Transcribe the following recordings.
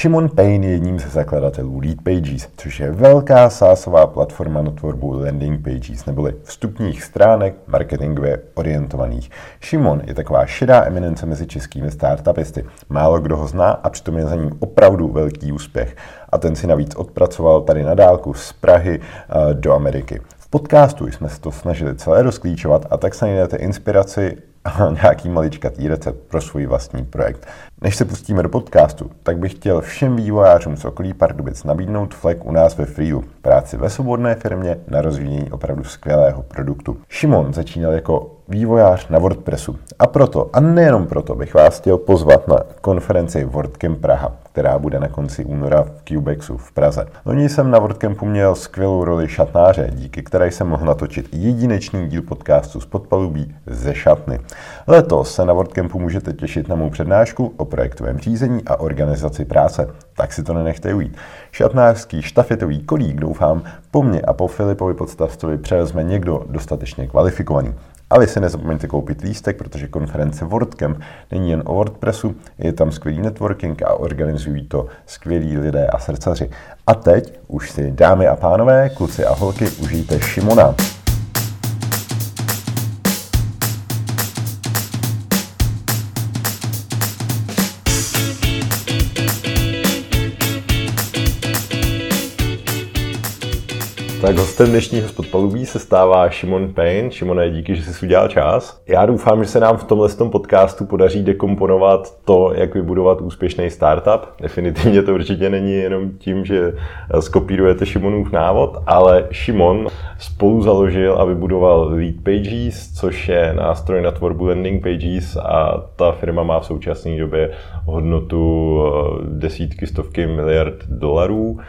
Šimon Payne je jedním ze zakladatelů Leadpages, což je velká sásová platforma na tvorbu landing pages, neboli vstupních stránek marketingově orientovaných. Šimon je taková širá eminence mezi českými startupisty. Málo kdo ho zná a přitom je za ním opravdu velký úspěch. A ten si navíc odpracoval tady na dálku z Prahy eh, do Ameriky. V podcastu jsme se to snažili celé rozklíčovat a tak se najdete inspiraci a nějaký maličkatý recept pro svůj vlastní projekt. Než se pustíme do podcastu, tak bych chtěl všem vývojářům z okolí Pardubic nabídnout flek u nás ve Freeu, práci ve svobodné firmě na rozvíjení opravdu skvělého produktu. Šimon začínal jako vývojář na WordPressu a proto, a nejenom proto, bych vás chtěl pozvat na konferenci WordCamp Praha, která bude na konci února v Cubexu v Praze. Loni jsem na WordCampu měl skvělou roli šatnáře, díky které jsem mohl natočit jedinečný díl podcastu z podpalubí ze šatny. Letos se na WordCampu můžete těšit na mou přednášku o projektovém řízení a organizaci práce. Tak si to nenechte ujít. Šatnářský štafetový kolík, doufám, po mně a po Filipovi Podstavcovi převezme někdo dostatečně kvalifikovaný. A vy si nezapomeňte koupit lístek, protože konference WordCamp není jen o WordPressu, je tam skvělý networking a organizují to skvělí lidé a srdcaři. A teď už si dámy a pánové, kluci a holky, užijte Šimona. Tak hostem dnešního spodpalubí se stává Šimon Payne. Šimone, díky, že jsi udělal čas. Já doufám, že se nám v tomhle tom podcastu podaří dekomponovat to, jak vybudovat úspěšný startup. Definitivně to určitě není jenom tím, že skopírujete Šimonův návod, ale Šimon spolu založil a vybudoval Lead Pages, což je nástroj na tvorbu landing pages a ta firma má v současné době hodnotu eh, desítky, stovky miliard dolarů.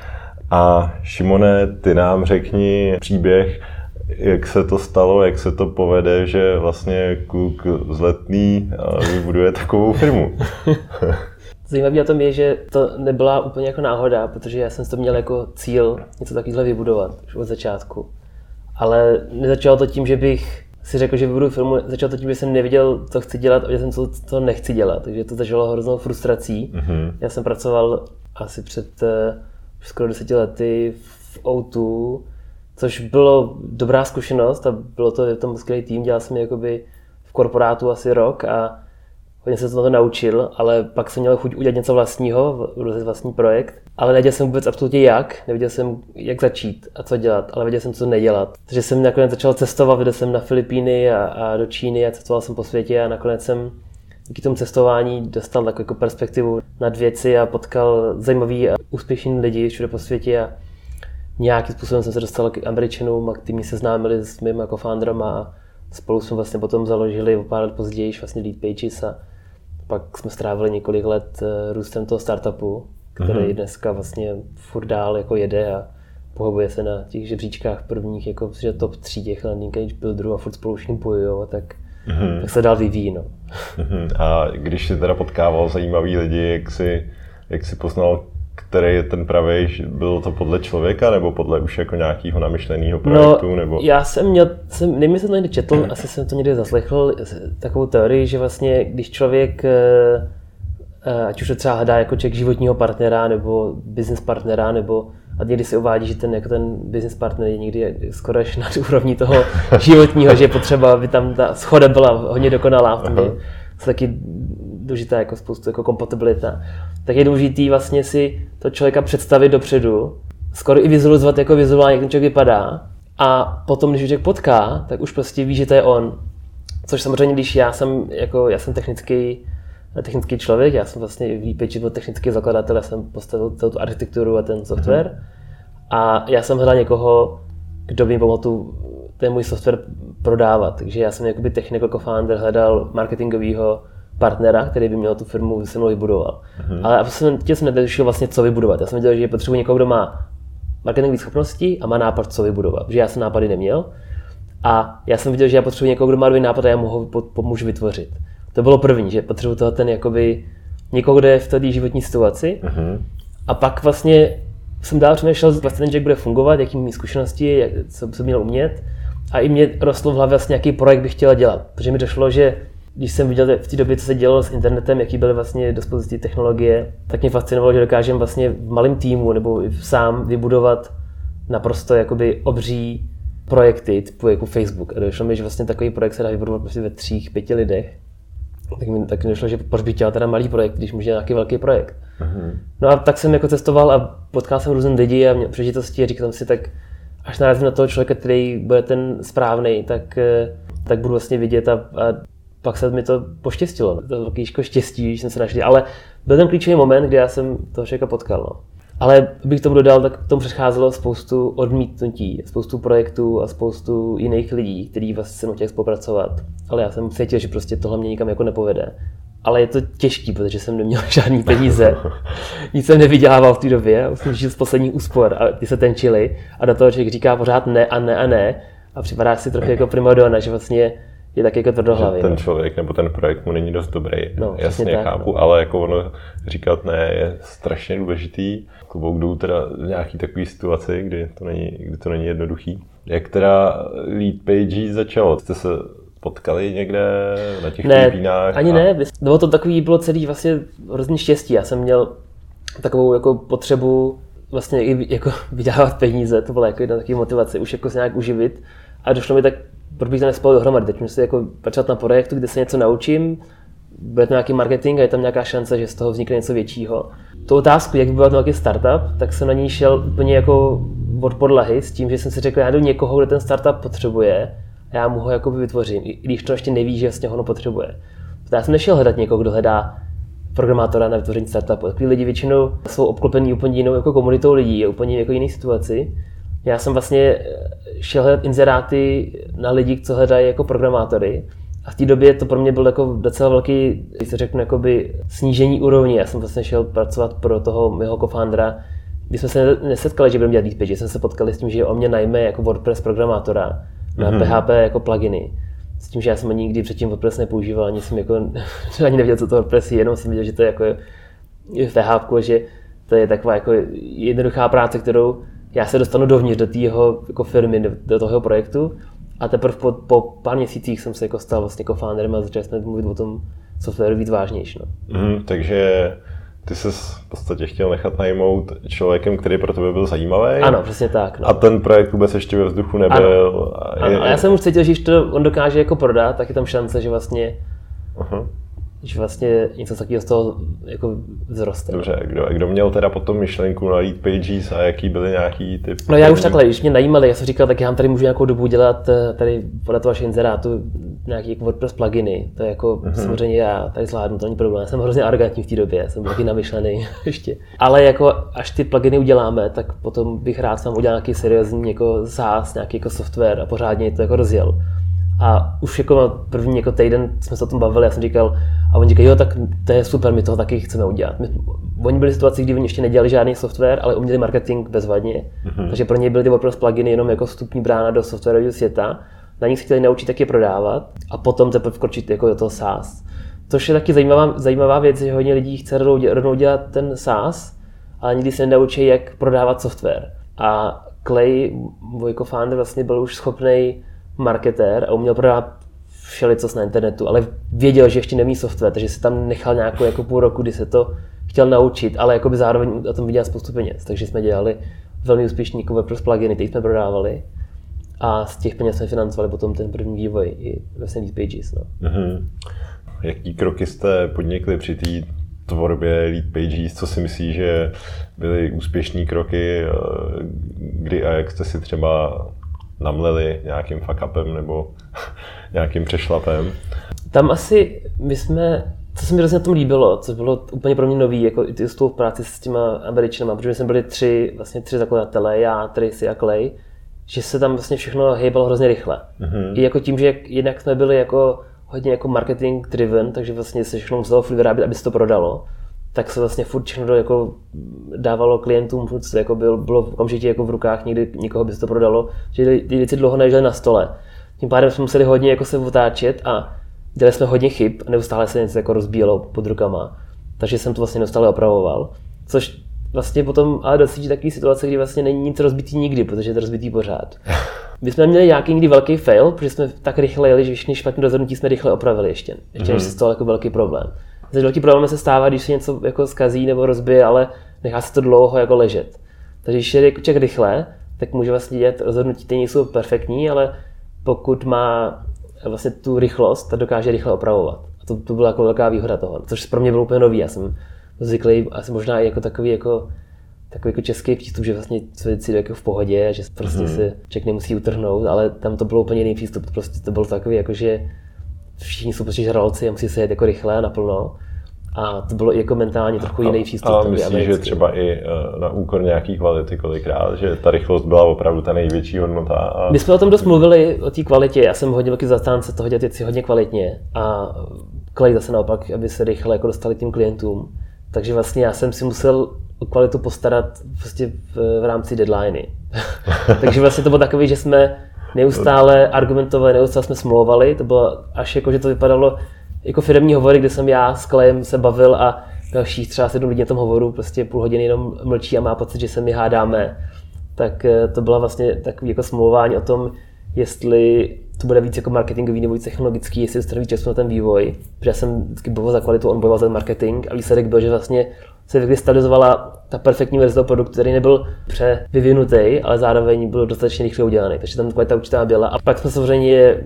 A Šimone, ty nám řekni příběh, jak se to stalo, jak se to povede, že vlastně kluk z letný vybuduje takovou firmu. Zajímavé na tom je, že to nebyla úplně jako náhoda, protože já jsem to měl jako cíl něco takového vybudovat už od začátku. Ale nezačalo to tím, že bych si řekl, že vybudu filmu, začalo to tím, že jsem nevěděl, co chci dělat a že jsem co, co nechci dělat. Takže to začalo hroznou frustrací. Mm-hmm. Já jsem pracoval asi před eh, skoro deseti lety v O2, což bylo dobrá zkušenost a bylo to tam skvělý tým, dělal jsem jakoby v korporátu asi rok a hodně jsem se to naučil, ale pak jsem měl chuť udělat něco vlastního, rozjet vlastní projekt, ale nevěděl jsem vůbec absolutně jak, nevěděl jsem jak začít a co dělat, ale věděl jsem, co nedělat. Takže jsem nakonec začal cestovat, vyjel jsem na Filipíny a, a do Číny a cestoval jsem po světě a nakonec jsem díky tomu cestování dostal takovou jako perspektivu nad věci a potkal zajímavý a úspěšný lidi všude po světě a nějakým způsobem jsem se dostal k Američanům a ty mě seznámili s mým jako founderem a spolu jsme vlastně potom založili o pár let později vlastně Lead Pages a pak jsme strávili několik let eh, růstem toho startupu, který mm-hmm. dneska vlastně furt dál jako jede a pohybuje se na těch žebříčkách prvních, jako že top 3 těch landing page builderů a furt spolu všichni bojují, tak mm-hmm. tak se dál vyvíjí. No. Mm-hmm. A když jsi teda potkával zajímavý lidi, jak jsi, jak jsi poznal, který je ten pravý, bylo to podle člověka nebo podle už jako nějakého namyšleného no, projektu? No, nebo... Já jsem měl, jsem, nevím, jestli to někdy četl, asi jsem to někdy zaslechl, takovou teorii, že vlastně když člověk eh, eh, ať už to třeba hledá jako člověk životního partnera nebo business partnera nebo a někdy se uvádí, že ten, jako ten business partner je někdy skoro až nad úrovní toho životního, že je potřeba, aby tam ta schoda byla hodně dokonalá. V tom je taky důležitá jako spoustu jako kompatibilita. Tak je důležitý vlastně si to člověka představit dopředu, skoro i vizualizovat jako vizuálně, jak ten člověk vypadá. A potom, když člověk potká, tak už prostě ví, že to je on. Což samozřejmě, když já jsem, jako, já jsem technický, technický člověk, já jsem vlastně v byl technický zakladatel, já jsem postavil tu architekturu a ten software. Mm-hmm. A já jsem hledal někoho, kdo by mi pomohl tu, ten můj software prodávat. Takže já jsem jakoby technik jako founder hledal marketingového partnera, který by měl tu firmu se mnou vybudoval. Mm-hmm. Ale já jsem, tě jsem nevěděl vlastně, co vybudovat. Já jsem věděl, že potřebuji někoho, kdo má marketingové schopnosti a má nápad, co vybudovat. Protože já jsem nápady neměl. A já jsem viděl, že já potřebuji někoho, kdo má dobrý nápad a já mu ho pomůžu vytvořit. To bylo první, že potřebuji toho ten jakoby někoho, kdo je v té životní situaci. Uh-huh. A pak vlastně jsem dál přemýšlel, vlastně ten Jack bude fungovat, jaký mý zkušenosti, jak, co by měl umět. A i mě rostlo v hlavě vlastně, jaký projekt bych chtěla dělat. Protože mi došlo, že když jsem viděl v té době, co se dělalo s internetem, jaký byly vlastně dispozici technologie, tak mě fascinovalo, že dokážeme vlastně v malém týmu nebo i sám vybudovat naprosto jakoby obří projekty typu jako Facebook. A došlo mi, že vlastně takový projekt se dá vybudovat prostě ve třích, pěti lidech. Tak mi tak došlo, že proč bych dělal teda malý projekt, když může nějaký velký projekt. Mm-hmm. No a tak jsem jako cestoval a potkal jsem různé lidi a měl příležitosti a říkal jsem si, tak až narazím na toho člověka, který bude ten správný, tak, eh, tak budu vlastně vidět a, a pak se mi to poštěstilo. To bylo velký štěstí, když jsem se našli. Ale byl ten klíčový moment, kdy já jsem toho člověka potkal. No. Ale bych tomu dodal, tak tomu předcházelo spoustu odmítnutí, spoustu projektů a spoustu jiných lidí, kteří vlastně se chtěli spolupracovat. Ale já jsem cítil, že prostě tohle mě nikam jako nepovede. Ale je to těžký, protože jsem neměl žádný peníze. Nic jsem nevydělával v té době, jsem žil z posledních úspor a ty se tenčily. A do toho člověk říká pořád ne a ne a ne. A připadá si trochu jako primadona, že vlastně je tak jako tvrdohlavý. Ten no. člověk nebo ten projekt mu není dost dobrý. No, Jasně tak, chápu, no. ale jako ono říkat ne je strašně důležitý. Klobouk jdou teda v nějaký takový situaci, kdy to není, kdy to není jednoduchý. Jak teda Lead Page začalo? Jste se potkali někde na těch ne, Filipínách? ani a... ne. Bylo to takový, bylo celý vlastně hrozně štěstí. Já jsem měl takovou jako potřebu vlastně i jako vydávat peníze, to byla jako jedna takový motivace, už jako se nějak uživit. A došlo mi tak proč bych to nespal dohromady. Teď musím jako pracovat na projektu, kde se něco naučím, bude to nějaký marketing a je tam nějaká šance, že z toho vznikne něco většího. Tu otázku, jak by byl nějaký startup, tak jsem na ní šel úplně jako od podlahy s tím, že jsem si řekl, já jdu někoho, kdo ten startup potřebuje a já mu ho jako vytvořím, i když to ještě neví, že vlastně ho potřebuje. Já jsem nešel hledat někoho, kdo hledá programátora na vytvoření startupu. Takový lidi většinou jsou obklopení úplně jinou jako komunitou lidí, úplně jako jiné situaci. Já jsem vlastně šel hledat inzeráty na lidi, co hledají jako programátory. A v té době to pro mě byl jako docela velký, když se řeknu, jakoby snížení úrovně. Já jsem vlastně šel pracovat pro toho mého co-foundera, my jsme se nesetkali, že budeme dělat DeepPage, jsme se potkali s tím, že on mě najme jako WordPress programátora na mm-hmm. PHP jako pluginy. S tím, že já jsem ani nikdy předtím WordPress nepoužíval, ani jsem jako, ani nevěděl, co to WordPress je, jenom jsem věděl, že to je jako v PHP, že to je taková jako jednoduchá práce, kterou já se dostanu dovnitř do té jeho jako firmy, do toho projektu a teprve po, po pár měsících jsem se jako stal vlastně jako founderem a začali jsme mluvit o tom softwaru víc vážnější. No. Mm, takže ty jsi v podstatě chtěl nechat najmout člověkem, který pro tebe byl zajímavý. Ano, přesně tak. No. A ten projekt vůbec ještě ve vzduchu nebyl. Ano. A, je, ano. a já jsem už cítil, že když to on dokáže jako prodat, tak je tam šance, že vlastně uh-huh že vlastně něco takového z toho jako vzroste. Dobře, kdo, kdo měl teda potom myšlenku na Lead Pages a jaký byly nějaký typ? No já už takhle, když mě najímali, já jsem říkal, tak já vám tady můžu nějakou dobu dělat eh, tady podat vaše inzerátu nějaký jako WordPress pluginy. To je jako mm-hmm. samozřejmě já tady zvládnu, to není problém. Já jsem hrozně arrogantní v té době, jsem taky namyšlený ještě. Ale jako až ty pluginy uděláme, tak potom bych rád sám udělal nějaký seriózní jako SaaS, nějaký jako software a pořádně to jako rozjel. A už jako první jako týden jsme se o tom bavili, já jsem říkal, a oni říkají, jo, tak to je super, my toho taky chceme udělat. My, oni byli v situaci, kdy oni ještě nedělali žádný software, ale uměli marketing bezvadně. Mm-hmm. Takže pro ně byly ty WordPress pluginy jenom jako vstupní brána do softwarového světa. Na nich se chtěli naučit, jak je prodávat a potom teprve vkročit jako do toho SaaS. Což je taky zajímavá, zajímavá věc, že hodně lidí chce rovnou dělat ten SaaS, ale nikdy se nenaučí, jak prodávat software. A Clay, můj co-founder, vlastně byl už schopný marketér a uměl prodávat všelicos na internetu, ale věděl, že ještě nemí software, takže si tam nechal nějakou jako půl roku, kdy se to chtěl naučit, ale jako by zároveň o tom viděl spoustu peněz. Takže jsme dělali velmi úspěšný jako WordPress pluginy, ty jsme prodávali a z těch peněz jsme financovali potom ten první vývoj i vlastně Lead Pages. No. Mm-hmm. Jaký kroky jste podnikli při té tvorbě Lead Pages? Co si myslíš, že byly úspěšné kroky, kdy a jak jste si třeba namleli nějakým fuck upem nebo nějakým přešlapem. Tam asi my jsme, co se mi hrozně na tom líbilo, co bylo úplně pro mě nový, jako i tu práci s těma Američanama, protože jsme byli tři, vlastně tři zakladatelé, já, Tracy a Clay, že se tam vlastně všechno hejbalo hrozně rychle. Mm-hmm. I jako tím, že jak, jednak jsme byli jako hodně jako marketing driven, takže vlastně se všechno muselo vyrábět, aby se to prodalo tak se vlastně furt všechno jako dávalo klientům, furt se jako bylo, bylo okamžitě jako v rukách, někdy nikoho by se to prodalo, že ty věci dlouho nežily na stole. Tím pádem jsme museli hodně jako se otáčet a dělali jsme hodně chyb a neustále se něco jako rozbíjelo pod rukama. Takže jsem to vlastně neustále opravoval. Což vlastně potom ale docítí takový situace, kdy vlastně není nic rozbitý nikdy, protože je to rozbitý pořád. My jsme měli nějaký někdy velký fail, protože jsme tak rychle jeli, že všechny špatné rozhodnutí jsme rychle opravili ještě. Ještě mm-hmm. než se stalo jako velký problém. Teď velký problém se stává, když se něco jako zkazí nebo rozbije, ale nechá se to dlouho jako ležet. Takže když je člověk rychle, tak může vlastně dělat rozhodnutí, které nejsou perfektní, ale pokud má vlastně tu rychlost, tak dokáže rychle opravovat. A to, to byla jako velká výhoda toho, což pro mě bylo úplně nový. Já jsem zvyklý, asi možná i jako takový jako takový jako český přístup, že vlastně co věci jako v pohodě, že prostě mm-hmm. se člověk nemusí utrhnout, ale tam to bylo úplně jiný přístup. Prostě to bylo takový jako, že všichni jsou prostě žralci a musí se jet jako rychle a naplno. A to bylo jako mentálně trochu jiný přístup. A myslíš, že třeba i eh, na úkor nějaký kvality kolikrát, že ta rychlost byla opravdu ta největší hodnota? A... My jsme o tom dost mluvili, o té kvalitě. Já jsem hodně velký zastánce toho dělat věci hodně kvalitně a klej zase naopak, aby se rychle jako dostali tím klientům. Takže vlastně já jsem si musel o kvalitu postarat prostě v, v rámci deadliny. Takže vlastně to bylo takové, že jsme neustále argumentovali, neustále jsme smlouvali, to bylo až jako, že to vypadalo jako firmní hovory, kde jsem já s Klejem se bavil a dalších třeba sedm lidí na tom hovoru prostě půl hodiny jenom mlčí a má pocit, že se mi hádáme. Tak eh, to byla vlastně takový jako smlouvání o tom, jestli to bude víc jako marketingový nebo víc technologický, jestli dostanou víc na ten vývoj. Protože já jsem vždycky bojoval za kvalitu, on bojoval za marketing a výsledek byl, že vlastně se vykrystalizovala ta perfektní verze toho produktu, který nebyl převyvinutý, ale zároveň byl dostatečně rychle udělaný. Takže tam kvalita určitá byla. A pak jsme samozřejmě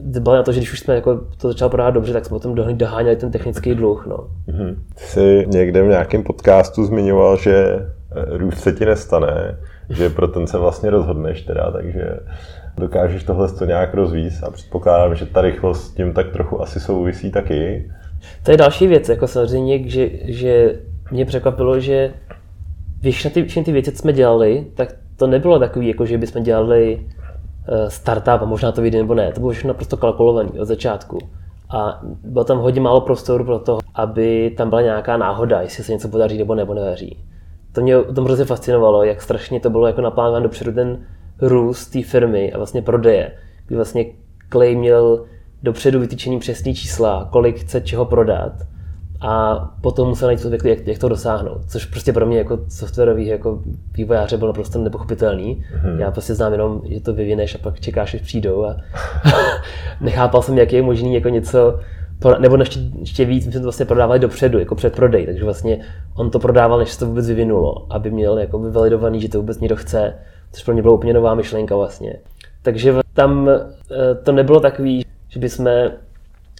dbali na to, že když už jsme jako to začalo prodávat dobře, tak jsme potom doháněli ten technický dluh. No. Mm-hmm. Jsi někde v nějakém podcastu zmiňoval, že eh, růst se ti nestane, že pro ten se vlastně rozhodneš teda, takže dokážeš tohle to nějak rozvíjet a předpokládám, že ta rychlost s tím tak trochu asi souvisí taky. To je další věc, jako samozřejmě, že, že mě překvapilo, že všechny ty, všechny ty věci, co jsme dělali, tak to nebylo takový, jako že bychom dělali uh, startup a možná to vyjde nebo ne. To bylo všechno naprosto kalkulované od začátku. A bylo tam hodně málo prostoru pro to, aby tam byla nějaká náhoda, jestli se něco podaří nebo nebo nedaří. To mě to hrozně fascinovalo, jak strašně to bylo jako naplánované dopředu ten růst té firmy a vlastně prodeje. Kdy vlastně Clay měl dopředu vytýčení přesný čísla, kolik chce čeho prodat a potom musel najít způsob, jak, jak to dosáhnout. Což prostě pro mě jako softwarový jako vývojáře bylo naprosto nepochopitelný. Hmm. Já prostě znám jenom, že to vyvineš a pak čekáš, až přijdou a nechápal jsem, jak je možný jako něco nebo ještě, ještě víc, my jsme to vlastně prodávali dopředu, jako předprodej, takže vlastně on to prodával, než se to vůbec vyvinulo, aby měl jako validovaný, že to vůbec někdo chce, což pro mě byla úplně nová myšlenka vlastně. Takže tam eh, to nebylo takový, že bychom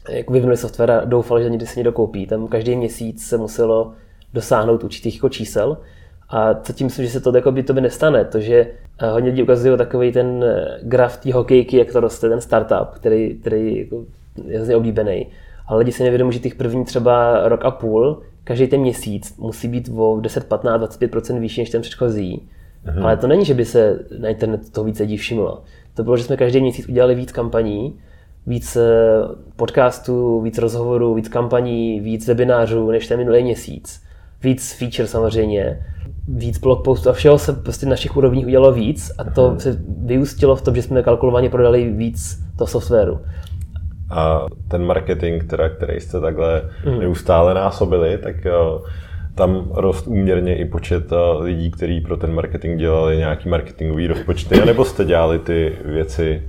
jako vyvinuli software a doufali, že někdy se někdo koupí. Tam každý měsíc se muselo dosáhnout určitých jako čísel. A zatím myslím, že se to, jako by, to by nestane. To, že eh, hodně lidí ukazují takový ten eh, graf té hokejky, jak to roste, ten startup, který, který jako je hrozně oblíbený. Ale lidi si nevědomují, že těch první třeba rok a půl, každý ten měsíc musí být o 10, 15, 25% vyšší než ten předchozí. Mhm. Ale to není, že by se na internetu toho více lidí všimlo. To bylo, že jsme každý měsíc udělali víc kampaní, víc eh, podcastů, víc rozhovorů, víc kampaní, víc webinářů než ten minulý měsíc. Víc feature samozřejmě, víc blog postů a všeho se prostě na našich úrovních udělalo víc a to mhm. se vyústilo v tom, že jsme kalkulovaně prodali víc toho softwaru. A ten marketing, teda, který jste takhle mm. neustále násobili, tak eh, tam rost úměrně i počet eh, lidí, kteří pro ten marketing dělali nějaký marketingový rozpočty, anebo jste dělali ty věci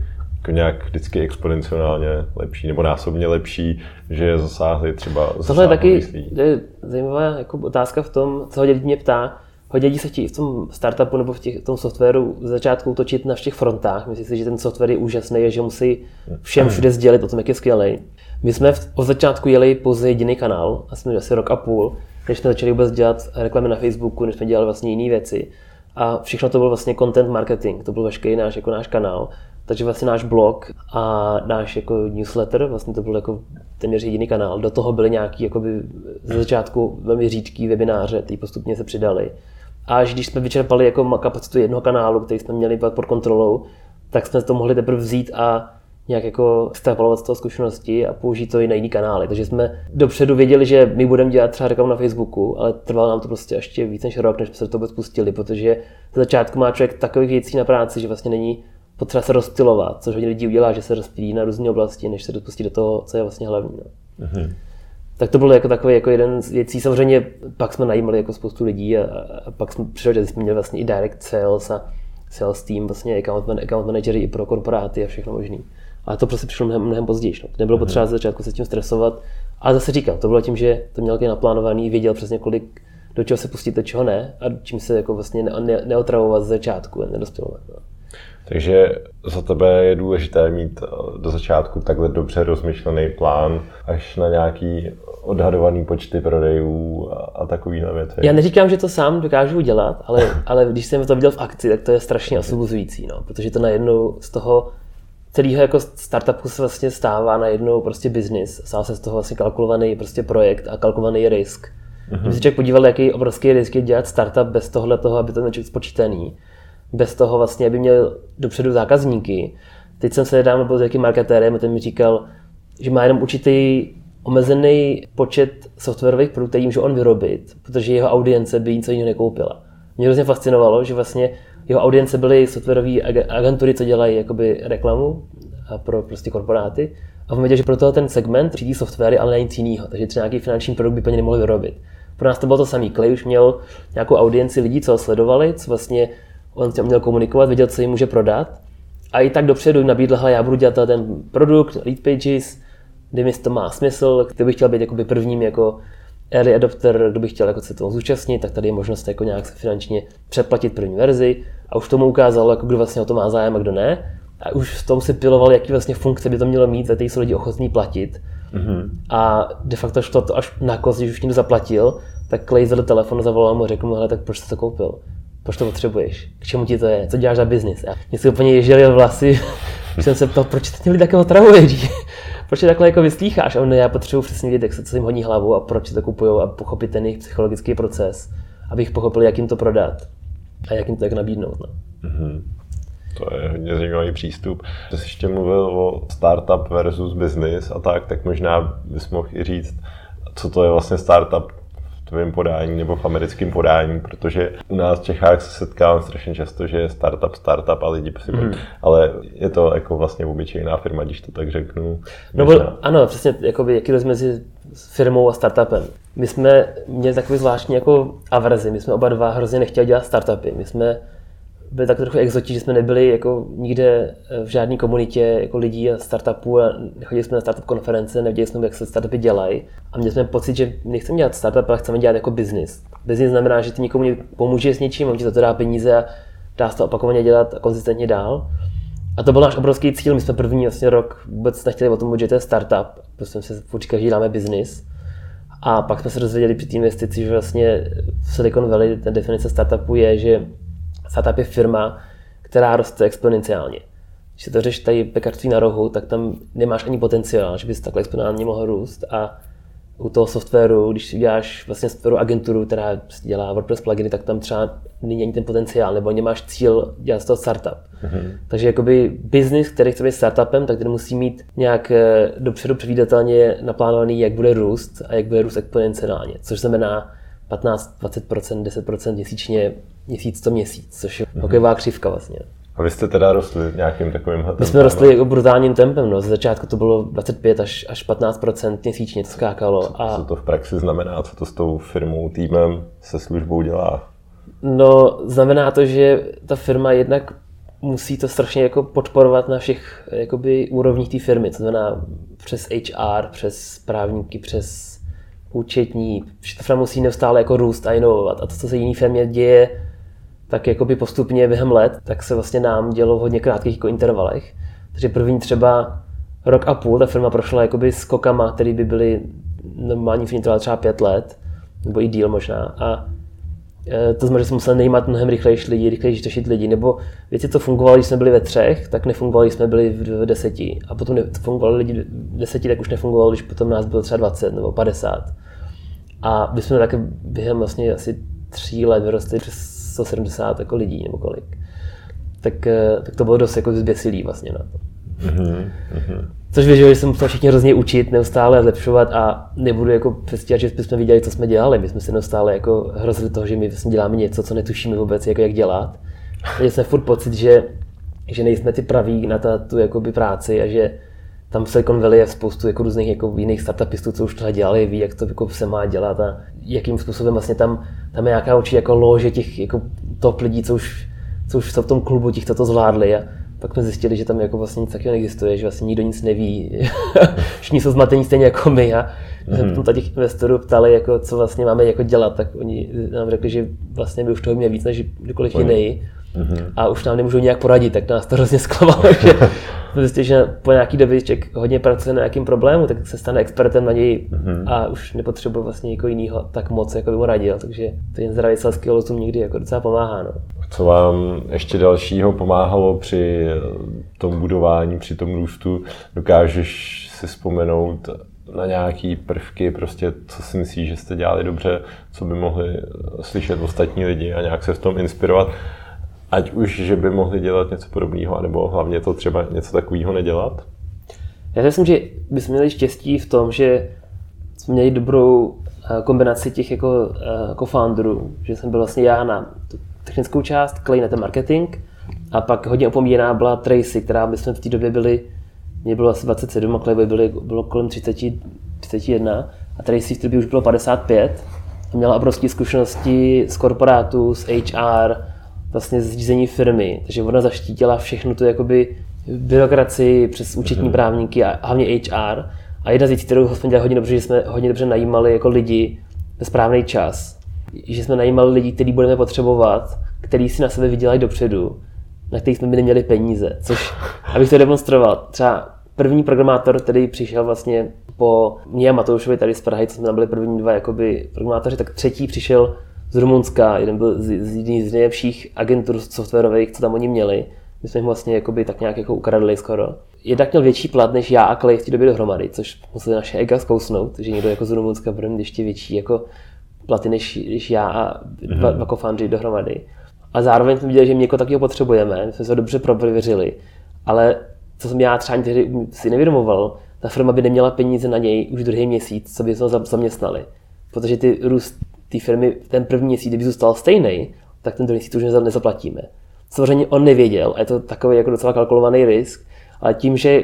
jako nějak vždycky exponenciálně lepší nebo násobně lepší, že je zasáhli třeba Tohle je taky je zajímavá jako otázka v tom, co hodně lidí mě ptá. Hodně lidí se chtějí v tom startupu nebo v, těch, v tom softwaru v začátku točit na všech frontách. Myslí si, že ten software je úžasný a že musí všem všude sdělit o tom, jak je skvělý. My jsme v, od začátku jeli pouze jediný kanál, a jsme asi rok a půl, než jsme začali vůbec dělat reklamy na Facebooku, než jsme dělali vlastně jiné věci. A všechno to byl vlastně content marketing, to byl veškerý náš, jako náš kanál. Takže vlastně náš blog a náš jako newsletter, vlastně to byl jako téměř jediný kanál. Do toho byly nějaký jakoby ze začátku velmi řídký webináře, ty postupně se přidali. Až když jsme vyčerpali jako kapacitu jednoho kanálu, který jsme měli pod kontrolou, tak jsme to mohli teprve vzít a nějak jako extrapolovat z toho zkušenosti a použít to i na jiný kanály. Takže jsme dopředu věděli, že my budeme dělat třeba reklamu na Facebooku, ale trvalo nám to prostě ještě víc než rok, než jsme se to vůbec pustili, protože z začátku má člověk takových věcí na práci, že vlastně není potřeba se rozptilovat, což hodně lidí udělá, že se rozptýlí na různé oblasti, než se dopustí do toho, co je vlastně hlavní. No. Mm-hmm. Tak to bylo jako takový jako jeden z věcí. Samozřejmě pak jsme najímali jako spoustu lidí a, a pak jsme přišli, že jsme měli vlastně i direct sales a sales team, vlastně account, man, account managery i pro korporáty a všechno možný. Ale to prostě přišlo mnohem, mnohem později. No. Nebylo potřeba ze začátku se tím stresovat. Ale zase říkám, to bylo tím, že to měl nějaký naplánovaný, věděl přesně kolik, do čeho se pustit, do čeho ne a čím se jako vlastně ne, ne, neotravovat z začátku, nedospělovat. No. Takže za tebe je důležité mít eh, do začátku takhle dobře rozmyšlený plán, až na nějaký odhadovaný počty prodejů a, a takovýhle věci. Já neříkám, že to sám dokážu udělat, ale, ale když jsem to viděl v akci, tak to je strašně osvobozující, no, protože to najednou z toho celého jako startupu se vlastně stává najednou prostě biznis, stává se z toho vlastně kalkulovaný prostě projekt a kalkulovaný risk. Mm-hmm. Když se člověk podíval, jaký obrovský risk je dělat startup bez tohle toho, aby to člověk spočítaný, bez toho vlastně, aby měl dopředu zákazníky. Teď jsem se nedávno byl s jakým marketérem a ten mi říkal, že má jenom určitý omezený počet softwarových produktů, který může on vyrobit, protože jeho audience by něco jiného nekoupila. Mě hrozně fascinovalo, že vlastně jeho audience byly softwarové agentury, co dělají jakoby reklamu pro prostě korporáty. A on věděl, že pro toho ten segment řídí softwary, ale nic jiného. Takže třeba nějaký finanční produkt by plně nemohl vyrobit. Pro nás to bylo to samé. Clay už měl nějakou audienci lidí, co ho sledovali, co vlastně on měl komunikovat, věděl, co jim může prodat. A i tak dopředu nabídl, já budu dělat ten produkt, lead pages, kdy mi to má smysl, kdo bych chtěl být jakoby prvním jako early adopter, kdo by chtěl jako se toho zúčastnit, tak tady je možnost jako nějak se finančně přeplatit první verzi a už tomu ukázal, jako kdo vlastně o to má zájem a kdo ne. A už v tom si piloval, jaký vlastně funkce by to mělo mít, za ty jsou lidi ochotní platit. Mm-hmm. A de facto šlo to až na kost, když už někdo zaplatil, tak Clay zvedl telefon, zavolal mu a řekl mu, hele, tak proč jsi to koupil? Proč to potřebuješ? K čemu ti to je? Co děláš za biznis? A mě se úplně ježili vlasy, jsem se ptal, proč ty lidi také otravuješ? proč je takhle jako vyslýcháš? A on, já potřebuji přesně vědět, se co jim hodí hlavu a proč to kupují a pochopit ten jejich psychologický proces, abych pochopil, jak jim to prodat a jak jim to jak nabídnout. No. Mm-hmm. To je hodně zajímavý přístup. Když jsi ještě mluvil o startup versus business a tak, tak možná bys mohl i říct, co to je vlastně startup tvém podání nebo v americkém podání, protože u nás v Čechách se setkávám strašně často, že je startup, startup a lidi si mm. ale je to jako vlastně obyčejná firma, když to tak řeknu. No, bo, ano, přesně, jakoby, jaký rozdíl mezi firmou a startupem. My jsme měli takový zvláštní jako averzi, my jsme oba dva hrozně nechtěli dělat startupy. My jsme byli tak trochu exotí, že jsme nebyli jako nikde eh, v žádné komunitě jako lidí a startupů a nechodili jsme na startup konference, nevěděli jsme, jak se startupy dělají. A měli jsme pocit, že nechceme dělat startup, ale chceme dělat jako business. Business znamená, že ty někomu pomůže s něčím, on ti za to dá peníze a dá se to opakovaně dělat a konzistentně dál. A to byl náš obrovský cíl. My jsme první vlastně rok vůbec nechtěli o tom že to je startup. Prostě jsme se říkali, že děláme business. A pak jsme se dozvěděli při té investici, že vlastně v Silicon Valley ta definice startupu je, že startup je firma, která roste exponenciálně. Když se to řeš tady pekarství na rohu, tak tam nemáš ani potenciál, že bys takhle exponenciálně mohl růst. A u toho softwaru, když si děláš vlastně softwaru agenturu, která dělá WordPress pluginy, tak tam třeba není ani ten potenciál, nebo nemáš cíl dělat z toho startup. Mm-hmm. Takže jakoby business, který chce být startupem, tak ten musí mít nějak eh, dopředu předvídatelně naplánovaný, jak bude růst a jak bude růst exponenciálně, což znamená 15, 20%, 10% měsíčně, měsíc to měsíc, což je mm-hmm. hokejová křivka vlastně. A vy jste teda rostli nějakým takovým tempem? My jsme rostli jako brutálním tempem. No. Ze začátku to bylo 25 až, až 15% měsíčně to skákalo. A... Co to v praxi znamená? Co to s tou firmou, týmem, se službou dělá? No, znamená to, že ta firma jednak musí to strašně jako podporovat na všech jakoby, úrovních té firmy. To znamená přes HR, přes právníky, přes účetní. Ta firma musí neustále jako růst a inovovat. A to, co se jiný firmě děje, tak jakoby postupně během let, tak se vlastně nám dělo v hodně krátkých jako intervalech. Takže první třeba rok a půl ta firma prošla jakoby skokama, které by byly normální firmě třeba pět let, nebo i díl možná. A to znamená, že jsme museli najímat mnohem rychlejší lidi, rychlejší řešit lidi, nebo věci, co fungovaly, když jsme byli ve třech, tak nefungovaly, jsme byli v deseti. A potom to fungovali lidi v deseti, tak už nefungovalo, když potom nás bylo třeba 20 nebo 50. A my jsme také během vlastně asi tří let vyrostli přes 170 jako lidí nebo kolik. Tak, eh, tak to bylo dost jako zběsilý vlastně na to. Mm-hmm. Což věděl, že jsem musel všichni hrozně učit, neustále zlepšovat a nebudu jako přestěhat, že jsme viděli, co jsme dělali. My jsme se neustále jako hrozili toho, že my vlastně děláme něco, co netušíme vůbec, jako jak dělat. Měli jsme furt pocit, že, že nejsme ty praví na ta, tu jakoby práci a že tam v Silicon Valley je spoustu jako různých jako jiných startupistů, co už tohle dělali, ví, jak to jako se má dělat a jakým způsobem vlastně tam, tam je nějaká určitě jako lože těch jako top lidí, co už co už jsou v tom klubu, těch, co to zvládli a pak jsme zjistili, že tam jako vlastně nic takového neexistuje, že vlastně nikdo nic neví. Všichni jsou zmatení stejně jako my a my jsme mm-hmm. těch investorů ptali, jako, co vlastně máme jako dělat, tak oni nám řekli, že vlastně by už toho měli víc než kdokoliv jiný. Mm-hmm. A už nám nemůžou nějak poradit, tak nás to hrozně zklamalo, že zjistili, že po nějaký době člověk hodně pracuje na nějakým problému, tak se stane expertem na něj mm-hmm. a už nepotřebuje vlastně někoho jiného tak moc, jako by mu radil. Takže to jen zdravý selský rozum někdy jako docela pomáhá. No. Co vám ještě dalšího pomáhalo při tom budování, při tom růstu? Dokážeš si vzpomenout na nějaký prvky, prostě co si myslíš, že jste dělali dobře, co by mohli slyšet ostatní lidi a nějak se v tom inspirovat. Ať už, že by mohli dělat něco podobného, anebo hlavně to třeba něco takového nedělat? Já si myslím, že bychom měli štěstí v tom, že jsme měli dobrou eh, kombinaci těch jako, eh, jako founderů, že jsem byl vlastně já na technickou část, Clay na ten marketing a pak hodně opomíjená byla Tracy, která my jsme v té době byli mě bylo asi 27 a Kleby byly, bylo kolem 30, 31 a Tracy v té už bylo 55 a měla obrovské zkušenosti z korporátu, z HR, vlastně z řízení firmy, takže ona zaštítila všechno tu jakoby byrokracii přes účetní mm-hmm. právníky a hlavně HR. A jedna z věcí, kterou jsme dělali hodně dobře, že jsme hodně dobře najímali jako lidi ve správný čas. Že jsme najímali lidi, který budeme potřebovat, který si na sebe vydělají dopředu, na kterých jsme by neměli peníze. Což, abych to demonstroval, třeba První programátor, který přišel vlastně po mě a Matoušovi tady z Prahy, co jsme tam byli první dva jakoby programátoři, tak třetí přišel z Rumunska, jeden byl z, z z nejlepších agentur softwarových, co tam oni měli. My jsme jim vlastně jakoby tak nějak jako ukradli skoro. Jednak měl větší plat než já a Clay v té době dohromady, což museli naše ega zkousnout, že někdo jako z Rumunska bude mít ještě větší jako platy než, než já a dva, mm-hmm. dva kofandři dohromady. A zároveň jsme viděli, že mě jako takového potřebujeme, my jsme se dobře prověřili, ale co jsem já třeba tehdy si nevědomoval, ta firma by neměla peníze na něj už druhý měsíc, co by jsme zaměstnali. Protože ty růst té firmy ten první měsíc, kdyby zůstal stejný, tak ten druhý měsíc už nezaplatíme. Samozřejmě on nevěděl, a je to takový jako docela kalkulovaný risk, ale tím, že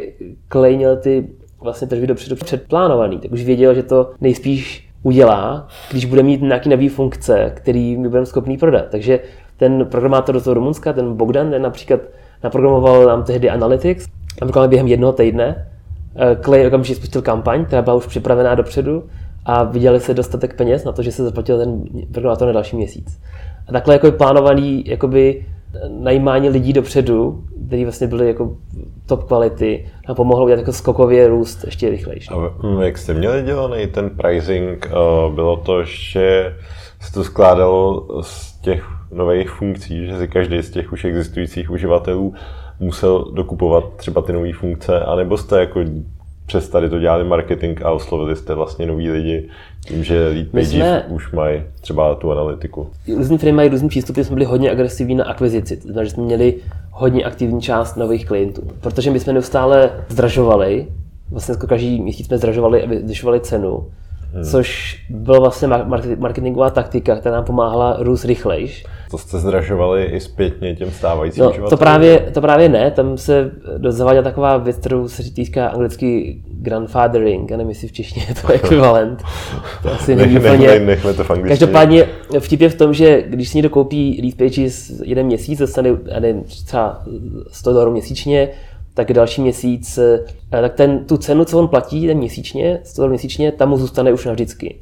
Clay měl ty vlastně tržby dopředu předplánovaný, tak už věděl, že to nejspíš udělá, když bude mít nějaký nový funkce, který my budeme schopný prodat. Takže ten programátor do toho Rumunska, ten Bogdan, ten například naprogramoval nám tehdy Analytics, například během jednoho týdne. Eh, Clay okamžitě spustil kampaň, která byla už připravená dopředu a viděli se dostatek peněz na to, že se zaplatil ten programátor na další měsíc. A takhle jako plánovaný jakoby najímání lidí dopředu, kteří vlastně byli jako top kvality a pomohlo udělat jako skokově růst ještě rychlejší. A jak jste měli dělaný ten pricing? Eh, bylo to, že se to skládalo z těch nových funkcí, že si každý z těch už existujících uživatelů musel dokupovat třeba ty nové funkce, anebo jste jako přes tady to dělali marketing a oslovili jste vlastně nový lidi tím, že lead page jsme... už mají třeba tu analytiku. Různý firmy mají různý přístupy, jsme byli hodně agresivní na akvizici, to znamená, že jsme měli hodně aktivní část nových klientů, protože my jsme neustále zdražovali, vlastně jako každý měsíc jsme zdražovali a zvyšovali cenu. Což byla vlastně marketingová taktika, která nám pomáhala růst rychlejš. To jste zdražovali i zpětně těm stávajícím no, to právě, to právě ne, tam se zaváděla taková věc, kterou se říká anglicky grandfathering, já nevím, jestli v češtině je to ekvivalent. To asi není nech, úplně... Nech, nechme to v angličtině. Každopádně vtip je v tom, že když si někdo koupí lead pages jeden měsíc, dostane třeba 100 dolarů měsíčně, tak další měsíc, eh, tak ten, tu cenu, co on platí ten měsíčně, 100 měsíčně, tam mu zůstane už navždycky.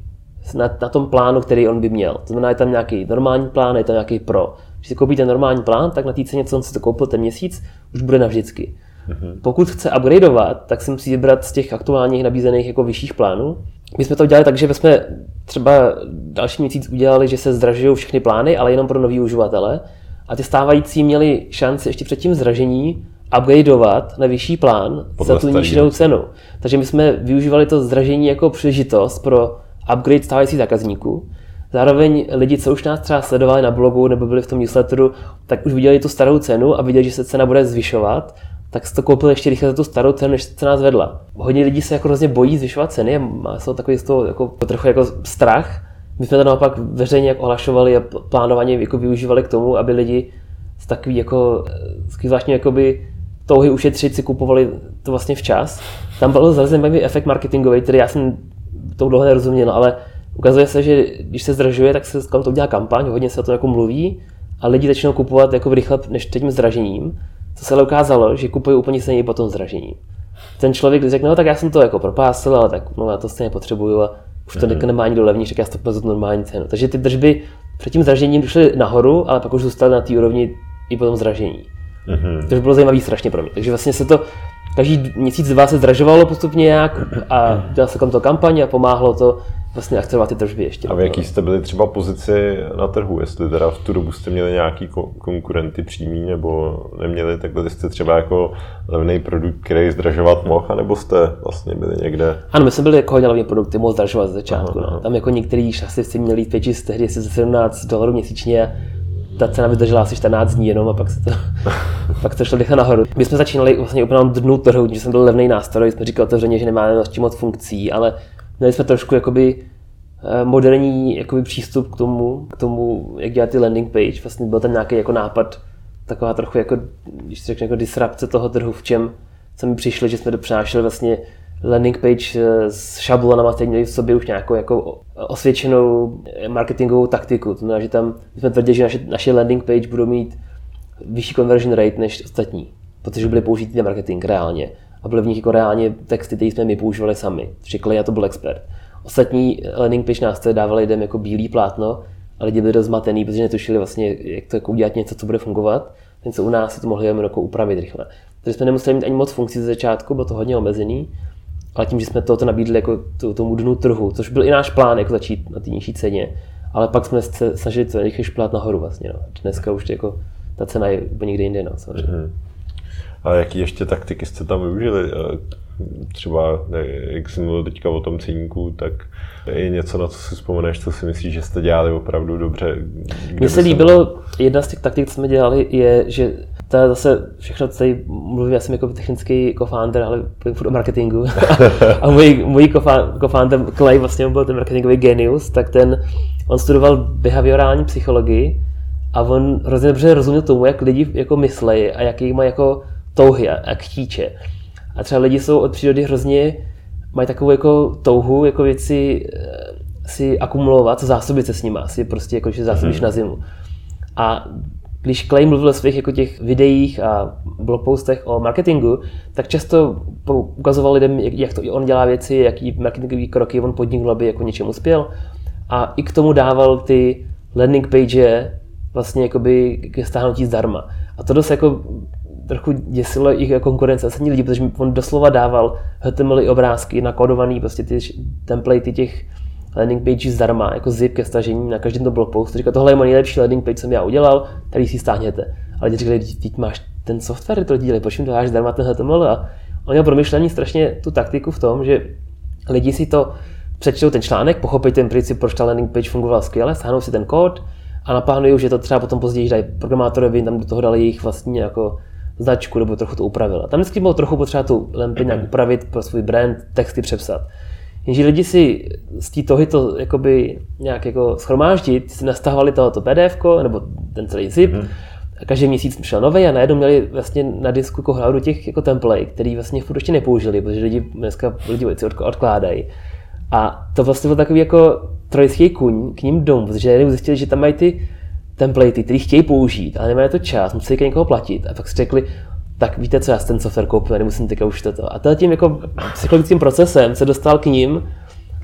Na, na tom plánu, který on by měl. To znamená, je tam nějaký normální plán, je tam nějaký pro. Když si koupíte normální plán, tak na té ceně, co on si to koupil ten měsíc, už bude navždycky. Mm-hmm. Pokud chce upgradeovat, tak si musí vybrat z těch aktuálních nabízených jako vyšších plánů. My jsme to udělali tak, že jsme třeba další měsíc udělali, že se zdražují všechny plány, ale jenom pro nový uživatele. A ty stávající měli šanci ještě před tím zdražení upgradeovat na vyšší plán Podle za tu nižší cenu. Takže my jsme využívali to zdražení jako příležitost pro upgrade stávajících zákazníků. Zároveň lidi, co už nás třeba sledovali na blogu nebo byli v tom newsletteru, tak už viděli tu starou cenu a viděli, že se cena bude zvyšovat, tak se to koupil ještě rychle za tu starou cenu, než se cena zvedla. Hodně lidí se jako hrozně bojí zvyšovat ceny a má se takový z toho jako, trochu jako strach. My jsme to naopak veřejně jako ohlašovali a plánovaně jako využívali k tomu, aby lidi z takový jako, zvláštní jakoby touhy ušetřit si kupovali to vlastně včas. Tam byl zajímavý efekt marketingový, který já jsem tou dlouho nerozuměl, ale ukazuje se, že když se zdražuje, tak se kolem to udělá kampaň, hodně se o to jako mluví a lidi začnou kupovat jako rychle než tím zdražením, co se ale ukázalo, že kupují úplně stejně po tom zdražení. Ten člověk řekne, no tak já jsem to jako propásl, ale tak no, já to stejně potřebuju a už to mm-hmm. nemá nikdo levnější, tak já to za normální cenu. Takže ty držby před tím zdražením šly nahoru, ale pak už zůstaly na té úrovni i po tom zdražení. Mm-hmm. To bylo zajímavé strašně pro mě. Takže vlastně se to každý měsíc dva se zdražovalo postupně nějak a dělal se tam to kampaň a pomáhlo to vlastně akcelerovat ty tržby ještě. A v jaký jste byli třeba pozici na trhu? Jestli teda v tu dobu jste měli nějaký konkurenty přímý nebo neměli, tak byli jste třeba jako levný produkt, který zdražovat mohl, nebo jste vlastně byli někde? Ano, my jsme byli jako hodně levný produkt, mohl zdražovat z začátku. Aha, no. Tam jako některý šasy měli pěči tehdy se 17 dolarů měsíčně ta cena vydržela asi 14 dní jenom a pak se to, pak to šlo rychle nahoru. My jsme začínali vlastně úplně dnu trhu, že jsem byl levný nástroj, jsme říkali otevřeně, že nemáme čím moc funkcí, ale měli jsme trošku jakoby eh, moderní jakoby přístup k tomu, k tomu, jak dělat ty landing page. Vlastně byl tam nějaký jako nápad, taková trochu jako, když se řekne, jako disrupce toho trhu, v čem jsme přišli, že jsme dopřášeli vlastně landing page eh, s šablonama, které měli v sobě už nějakou jako osvědčenou marketingovou taktiku. To znamená, že tam jsme tvrdili, že naše, naše landing page budou mít vyšší conversion rate než ostatní, protože byly použity na marketing reálně. A byly v nich jako reálně texty, které jsme my používali sami. Řekli, já to byl expert. Ostatní landing page nástroje dávali lidem jako bílý plátno a lidi byli rozmatený, protože netušili vlastně, jak to jako udělat něco, co bude fungovat. Ten, co u nás si to mohli jenom jako upravit rychle. Takže jsme nemuseli mít ani moc funkcí ze začátku, bylo to hodně omezený ale tím, že jsme toto nabídli jako tomu dnu trhu, což byl i náš plán, jako začít na té nižší ceně, ale pak jsme se snažili to rychle šplát nahoru vlastně. No. Dneska už jako ta cena je někde jinde. No, Mm-hmm. A jaký ještě taktiky jste tam využili? Třeba, jak jsem mluvil teďka o tom ceníku, tak je něco, na co si vzpomeneš, co si myslíš, že jste dělali opravdu dobře? Mně se líbilo, jedna z těch taktik, co jsme dělali, je, že to je zase všechno, co tady mluvím, já jsem jako technický co-founder, ale furt o marketingu. a můj, můj co-founder Clay vlastně byl ten marketingový genius, tak ten, on studoval behaviorální psychologii a on hrozně dobře rozuměl tomu, jak lidi jako myslejí a jaký mají jako touhy a, a chtíče. A třeba lidi jsou od přírody hrozně, mají takovou jako touhu, jako věci eh, si akumulovat, zásobit se s nimi, si prostě jako, že zásobíš mm-hmm. na zimu. A když Clay mluvil ve svých jako těch videích a blogpostech o marketingu, tak často ukazoval lidem, jak, to on dělá věci, jaký marketingové kroky on podnikl, aby jako něčemu uspěl. A i k tomu dával ty landing page vlastně jakoby ke stáhnutí zdarma. A to dost jako trochu děsilo jich jako konkurence ostatní lidi, protože on doslova dával HTML obrázky nakodovaný, prostě ty templatey těch landing page zdarma, jako zip ke stažení na každém to blogpostu. Říkal, tohle je můj nejlepší landing page, jsem já udělal, který si stáhněte. Ale lidi říkali, teď máš ten software, to dělej, proč mi to dáš zdarma ten HTML? A on měl promyšlení strašně tu taktiku v tom, že lidi si to přečtou ten článek, pochopí ten princip, proč ta landing page fungovala skvěle, stáhnou si ten kód a naplánují, že to třeba potom později dají programátorovi, tam do toho dali jejich vlastní jako značku nebo trochu to upravila. Tam vždycky bylo trochu potřeba tu lampy nějak upravit pro svůj brand, texty přepsat. Jenže lidi si z té tohy to jakoby nějak jako schromáždit, si nastahovali tohoto PDF, nebo ten celý zip, hmm. a každý měsíc šel nový a najednou měli vlastně na disku jako hradu těch jako template, který vlastně furt ještě nepoužili, protože lidi dneska lidi věci odkládají. A to vlastně byl takový jako trojský kuň k ním domů, protože jednou zjistili, že tam mají ty templatey, které chtějí použít, ale nemají to čas, musí někoho platit. A pak si řekli, tak víte co, já ten software koupil, nemusím teďka už toto. A tím jako psychologickým procesem se dostal k ním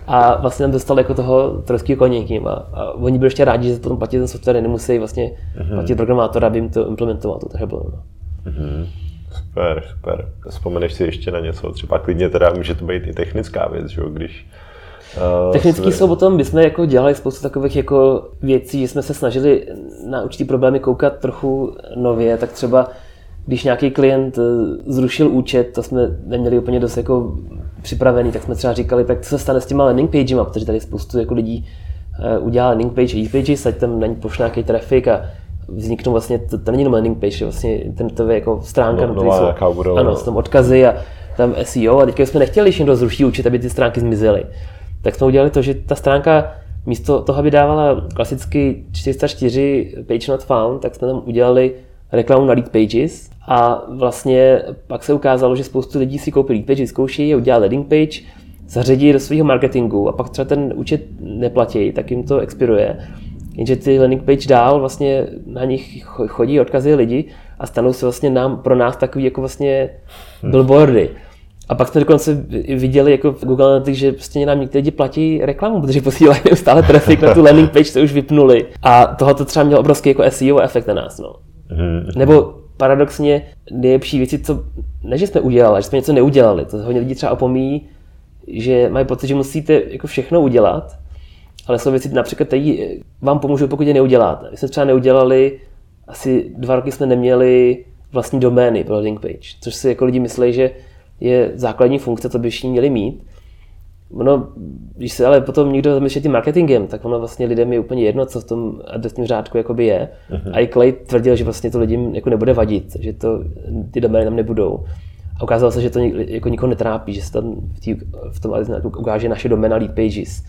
a vlastně tam dostal jako toho troského koně k ním. A, a oni byli ještě rádi, že potom platí ten software, nemusí vlastně mm-hmm. platit programátora, aby jim to implementoval, to Treble. No. Mm-hmm. Super, super. Vzpomeneš si ještě na něco, třeba klidně teda může to být i technická věc, že jo, když Uh, Technický jsou potom, my jsme jako dělali spoustu takových jako věcí, že jsme se snažili na určitý problémy koukat trochu nově, tak třeba když nějaký klient eh, zrušil účet, to jsme neměli úplně dost jako připravený, tak jsme třeba říkali, tak co se stane s těma landing pagema, protože tady spoustu jako lidí eh, udělá landing page, e-pages, ať tam není pošle nějaký trafik a vzniknou vlastně, to, to není jenom landing page, vlastně internetová jako stránka, no, nová, jsou, budou, ano, jsou tam odkazy a tam SEO a teďka jsme nechtěli, když někdo zruší účet, aby ty stránky zmizely. Tak jsme udělali to, že ta stránka místo toho, aby dávala klasicky 404 page not found, tak jsme tam udělali reklamu na lead pages a vlastně pak se ukázalo, že spoustu lidí si koupí lead page, zkouší je, udělá landing page, zařadí do svého marketingu a pak třeba ten účet neplatí, tak jim to expiruje. Jenže ty landing page dál vlastně na nich chodí odkazy lidi a stanou se vlastně nám, pro nás takový jako vlastně billboardy. A pak jsme dokonce viděli jako v Google Analytics, že prostě nám někteří lidi platí reklamu, protože posílají neustále trafik na tu landing page, to už vypnuli. A tohle třeba mělo obrovský jako SEO efekt na nás. No. Hmm. Nebo paradoxně nejlepší věci, co, ne, že jsme udělali, že jsme něco neudělali, to hodně lidí třeba opomíjí, že mají pocit, že musíte jako všechno udělat, ale jsou věci například, které vám pomůžou, pokud je neuděláte. My jsme třeba neudělali, asi dva roky jsme neměli vlastní domény pro landing page, což si jako lidi myslí, že je základní funkce, co by všichni měli mít. Ono, když se ale potom někdo zamýšlí tím marketingem, tak ono vlastně lidem je úplně jedno, co v tom adresním řádku jakoby je. Uh-huh. A i Clay tvrdil, že vlastně to lidem jako nebude vadit, že to, ty domény tam nebudou. A ukázalo se, že to jako nikoho netrápí, že se tam v, tý, v tom ukáže naše doména lead pages.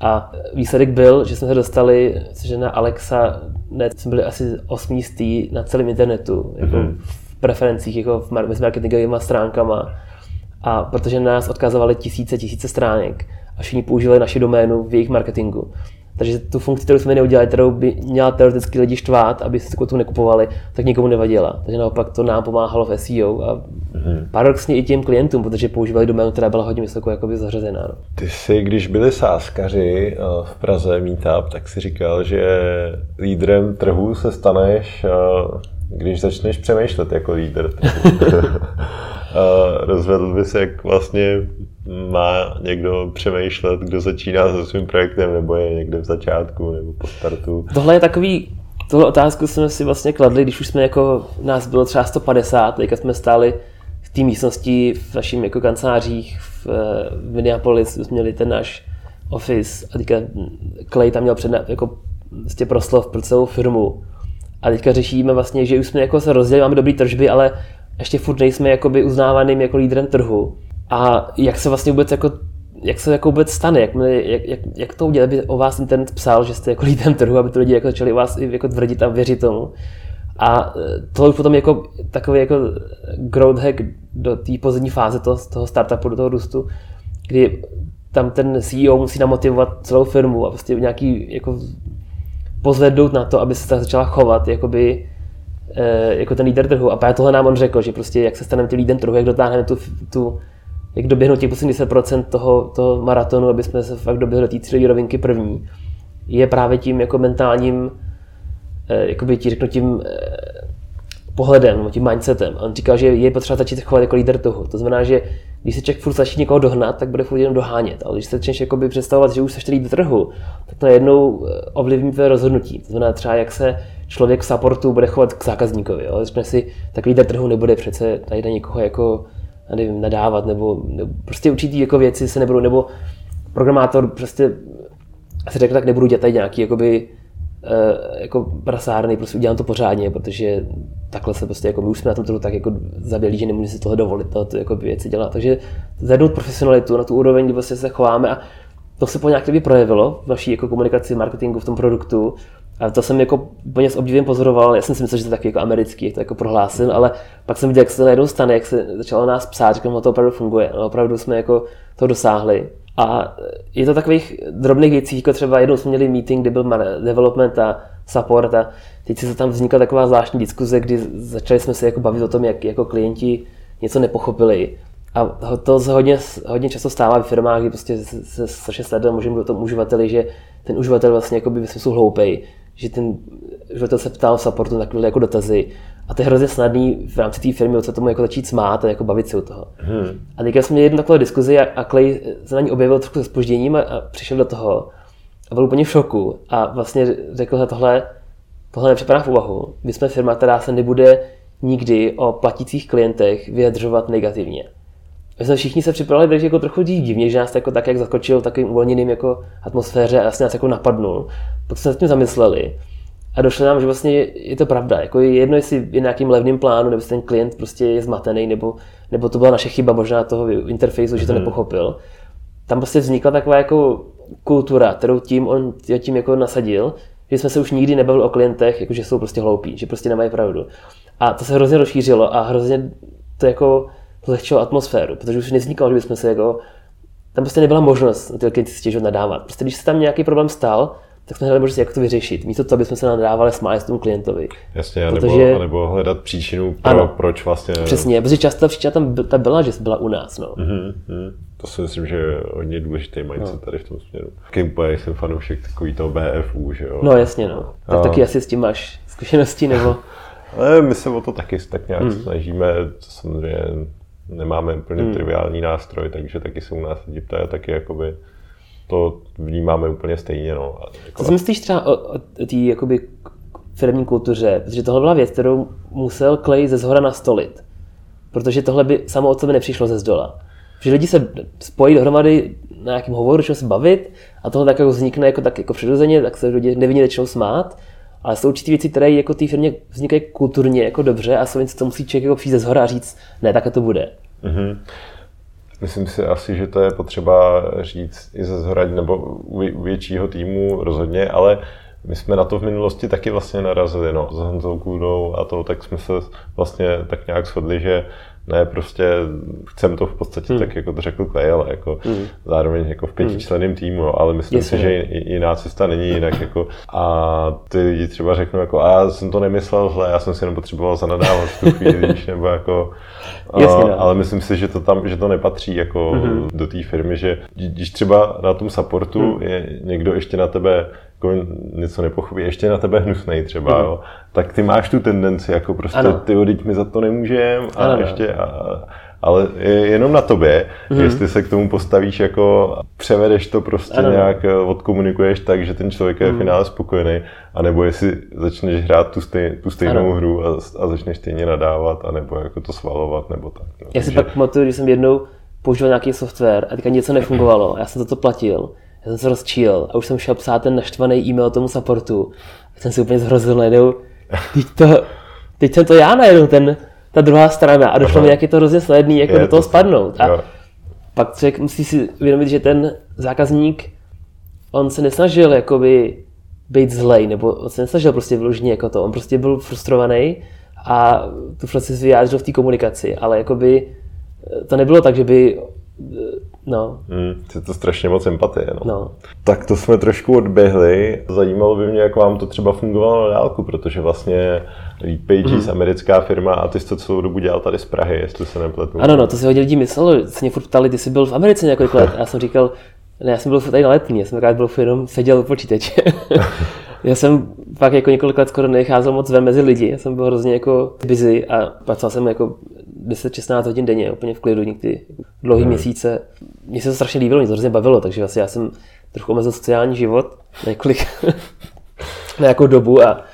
A výsledek byl, že jsme se dostali, že na Alexa, ne, jsme byli asi osmístý na celém internetu, jako mm-hmm. v preferencích, jako v marketingovými stránkama a protože na nás odkazovali tisíce, tisíce stránek a všichni používali naši doménu v jejich marketingu. Takže tu funkci, kterou jsme neudělali, kterou by měla teoreticky lidi štvát, aby si tu nekupovali, tak nikomu nevadila. Takže naopak to nám pomáhalo v SEO a mm. paradoxně i těm klientům, protože používali doménu, která byla hodně vysoko jakoby zařazená. No. Ty jsi, když byli sáskaři eh, v Praze Meetup, tak si říkal, že lídrem trhu se staneš, eh, když začneš přemýšlet jako lídr rozvedl by se, jak vlastně má někdo přemýšlet, kdo začíná se svým projektem, nebo je někde v začátku, nebo po startu. Tohle je takový, tohle otázku jsme si vlastně kladli, když už jsme jako, nás bylo třeba 150, teďka jsme stáli v té místnosti v našich jako kancelářích v, v Minneapolis, jsme měli ten náš office a teďka Clay tam měl před, jako vlastně proslov pro celou firmu. A teďka řešíme vlastně, že už jsme jako se rozdělili, máme dobrý tržby, ale ještě furt nejsme jakoby uznávaným jako lídrem trhu. A jak se vlastně vůbec jako jak se jako vůbec stane, jak, jak, jak, jak to udělat, aby o vás internet psal, že jste jako lídrem trhu, aby to lidi jako začali o vás jako tvrdit a věřit tomu. A e, to už potom jako takový jako growth hack do té pozadní fáze toho, toho startupu, do toho růstu, kdy tam ten CEO musí namotivovat celou firmu a prostě nějaký jako pozvednout na to, aby se tak začala chovat, jakoby Eh, jako ten líder trhu. A právě tohle nám on řekl, že prostě jak se staneme tím lídrem trhu, jak dotáhneme tu, tu jak doběhnout těch posledních 10% toho, toho maratonu, aby jsme se fakt doběhli do té cílové rovinky první, je právě tím jako mentálním, eh, jakoby ti řeknu tím eh, pohledem, tím mindsetem. On říkal, že je potřeba začít chovat jako líder toho. To znamená, že když se člověk furt začne někoho dohnat, tak bude furt jenom dohánět. Ale když se začneš jakoby představovat, že už jsi lídr trhu, tak to najednou ovlivní tvé rozhodnutí. To znamená třeba, jak se člověk v supportu bude chovat k zákazníkovi. Jo? Řekne si, tak lídr trhu nebude přece tady na někoho jako nevím, nadávat, nebo, nebo prostě určitý jako věci se nebudou, nebo programátor prostě si řekl, tak nebudu dělat tady nějaký jakoby, jako prasárny, prostě udělám to pořádně, protože takhle se prostě, jako my už jsme na tom trhu tak jako zabělí, že nemůžeme si toho dovolit, to jako věci dělat. Takže zvednout profesionalitu na tu úroveň, kdy vlastně se chováme a to se po nějak projevilo v naší jako komunikaci, marketingu, v tom produktu a to jsem jako úplně s obdivem pozoroval, já jsem si myslel, že to je taky jako americký, jak to jako prohlásil, ale pak jsem viděl, jak se to najednou stane, jak se začalo nás psát, no, to opravdu funguje, no, opravdu jsme jako to dosáhli. A je to takových drobných věcí, jako třeba jednou jsme měli meeting, kde byl development a support a teď se tam vznikla taková zvláštní diskuze, kdy začali jsme se jako bavit o tom, jak jako klienti něco nepochopili. A to se hodně, hodně často stává v firmách, kdy prostě se strašně sleduje můžeme tomu uživateli, že ten uživatel vlastně jako by ve smyslu hloupej že ten uživatel se ptal v supportu na jako dotazy. A to je hrozně snadný v rámci té firmy se tomu jako začít smát a jako bavit se u toho. Hmm. A teďka jsme měli jednu takovou diskuzi a, a Clay se na ní objevil trošku se spožděním a, a přišel do toho a byl úplně v šoku a vlastně řekl, že tohle, tohle nepřipadá v úvahu. My jsme firma, která se nebude nikdy o platících klientech vyjadřovat negativně. My jsme všichni se připravili takže jako trochu divně, že nás jako tak jak zaskočil takovým uvolněným jako atmosféře a vlastně nás jako napadnul. Pak jsme se tím zamysleli a došlo nám, že vlastně je to pravda. Jako je jedno, jestli je nějakým levným plánu, nebo ten klient prostě je zmatený, nebo, nebo to byla naše chyba možná toho interfejsu, že to mhm. nepochopil. Tam prostě vznikla taková jako kultura, kterou tím on tím jako nasadil, že jsme se už nikdy nebavili o klientech, jako že jsou prostě hloupí, že prostě nemají pravdu. A to se hrozně rozšířilo a hrozně to jako zlehčilo atmosféru, protože už nevznikalo, že bychom se jako, tam prostě nebyla možnost na ty klienty stěžovat nadávat. Prostě když se tam nějaký problém stal, tak jsme hledali možnosti, jak to vyřešit. Místo toho, aby jsme se nadávali smáli tomu klientovi. Jasně, Protože... nebo, nebo hledat příčinu, pro, ano, proč vlastně... Přesně, protože často příčina tam ta byla, že byla u nás. No. Mm-hmm, to si myslím, že je hodně důležitý mindset no. tady v tom směru. Úplně jsem fanoušek takový toho BFU, že jo? No jasně, no. Tak a... taky asi s tím máš zkušenosti, nebo... Ale my se o to taky tak nějak hmm. snažíme, samozřejmě nemáme úplně hmm. triviální nástroj, takže taky se u nás lidi ptají taky jakoby to vnímáme úplně stejně. No. Co si myslíš třeba o, o té jakoby firmní kultuře? Protože tohle byla věc, kterou musel Clay ze zhora nastolit. Protože tohle by samo od sebe nepřišlo ze zdola. Že lidi se spojí dohromady na nějakém hovoru, začnou se bavit a tohle tak jako vznikne jako, tak jako přirozeně, tak se lidi nevinně začnou smát. Ale jsou určitě věci, které jako té firmě vznikají kulturně jako dobře a jsou něco, co musí člověk jako přijít ze zhora a říct, ne, tak to bude. Mm-hmm. Myslím si asi, že to je potřeba říct i ze zhora, nebo u většího týmu rozhodně, ale my jsme na to v minulosti taky vlastně narazili, no, s Honzou Kůdou a to, tak jsme se vlastně tak nějak shodli, že ne, prostě chcem to v podstatě hmm. tak, jako to řekl Clay, ale jako hmm. zároveň jako v pětičleném týmu, jo, ale myslím Jasně. si, že jiná cesta není jinak, jako a ty lidi třeba řeknou jako, a já jsem to nemyslel zle, já jsem si jenom potřeboval zanadávat v tu chvíli, víš, nebo jako, Jasně, no. ale myslím si, že to tam, že to nepatří jako mm-hmm. do té firmy, že když třeba na tom supportu mm. je někdo ještě na tebe jako něco nepochopí, ještě na tebe hnusnej třeba, mm. jo, tak ty máš tu tendenci, jako prostě ano. ty teď my za to nemůžeme a ano, ještě a, ale je jenom na tobě, mm. jestli se k tomu postavíš jako převedeš to prostě ano. nějak, eh, odkomunikuješ tak, že ten člověk je mm. v finále spokojený, anebo jestli začneš hrát tu, stej, tu stejnou ano. hru a, a začneš stejně nadávat, anebo jako to svalovat, nebo tak. No. Já si Takže... pak pamatuju, když jsem jednou používal nějaký software a teďka něco nefungovalo, já jsem za to platil, já jsem se rozčíl a už jsem šel psát ten naštvaný e-mail tomu supportu. A jsem si úplně zhrozil najednou, teď, to, teď jsem to já najednou, ten, ta druhá strana a došlo Aha. mi, jak je to hrozně snadný jako je do toho to, spadnout. A jo. pak člověk musí si uvědomit, že ten zákazník, on se nesnažil jakoby být zlej, nebo on se nesnažil prostě vyloženě jako to, on prostě byl frustrovaný a tu frustraci vyjádřil v té komunikaci, ale jakoby to nebylo tak, že by No. Hmm, je to strašně moc empatie. No. no. Tak to jsme trošku odběhli. Zajímalo by mě, jak vám to třeba fungovalo na dálku, protože vlastně Lead Pages, mm. americká firma, a ty jsi to celou dobu dělal tady z Prahy, jestli se nepletu. Ano, no, to si hodně lidí myslelo, se mě furt ptali, ty jsi byl v Americe několik let. A já jsem říkal, ne, já jsem byl tady na letní, já jsem akorát byl jenom seděl u počítače. já jsem pak jako několik let skoro necházel moc ven mezi lidi, já jsem byl hrozně jako busy a pracoval jsem jako 10-16 hodin denně, úplně v klidu, někdy dlouhý hmm. měsíce. Mně se to strašně líbilo, mě to hrozně bavilo, takže vlastně já jsem trochu omezil sociální život na několik, na nějakou dobu a,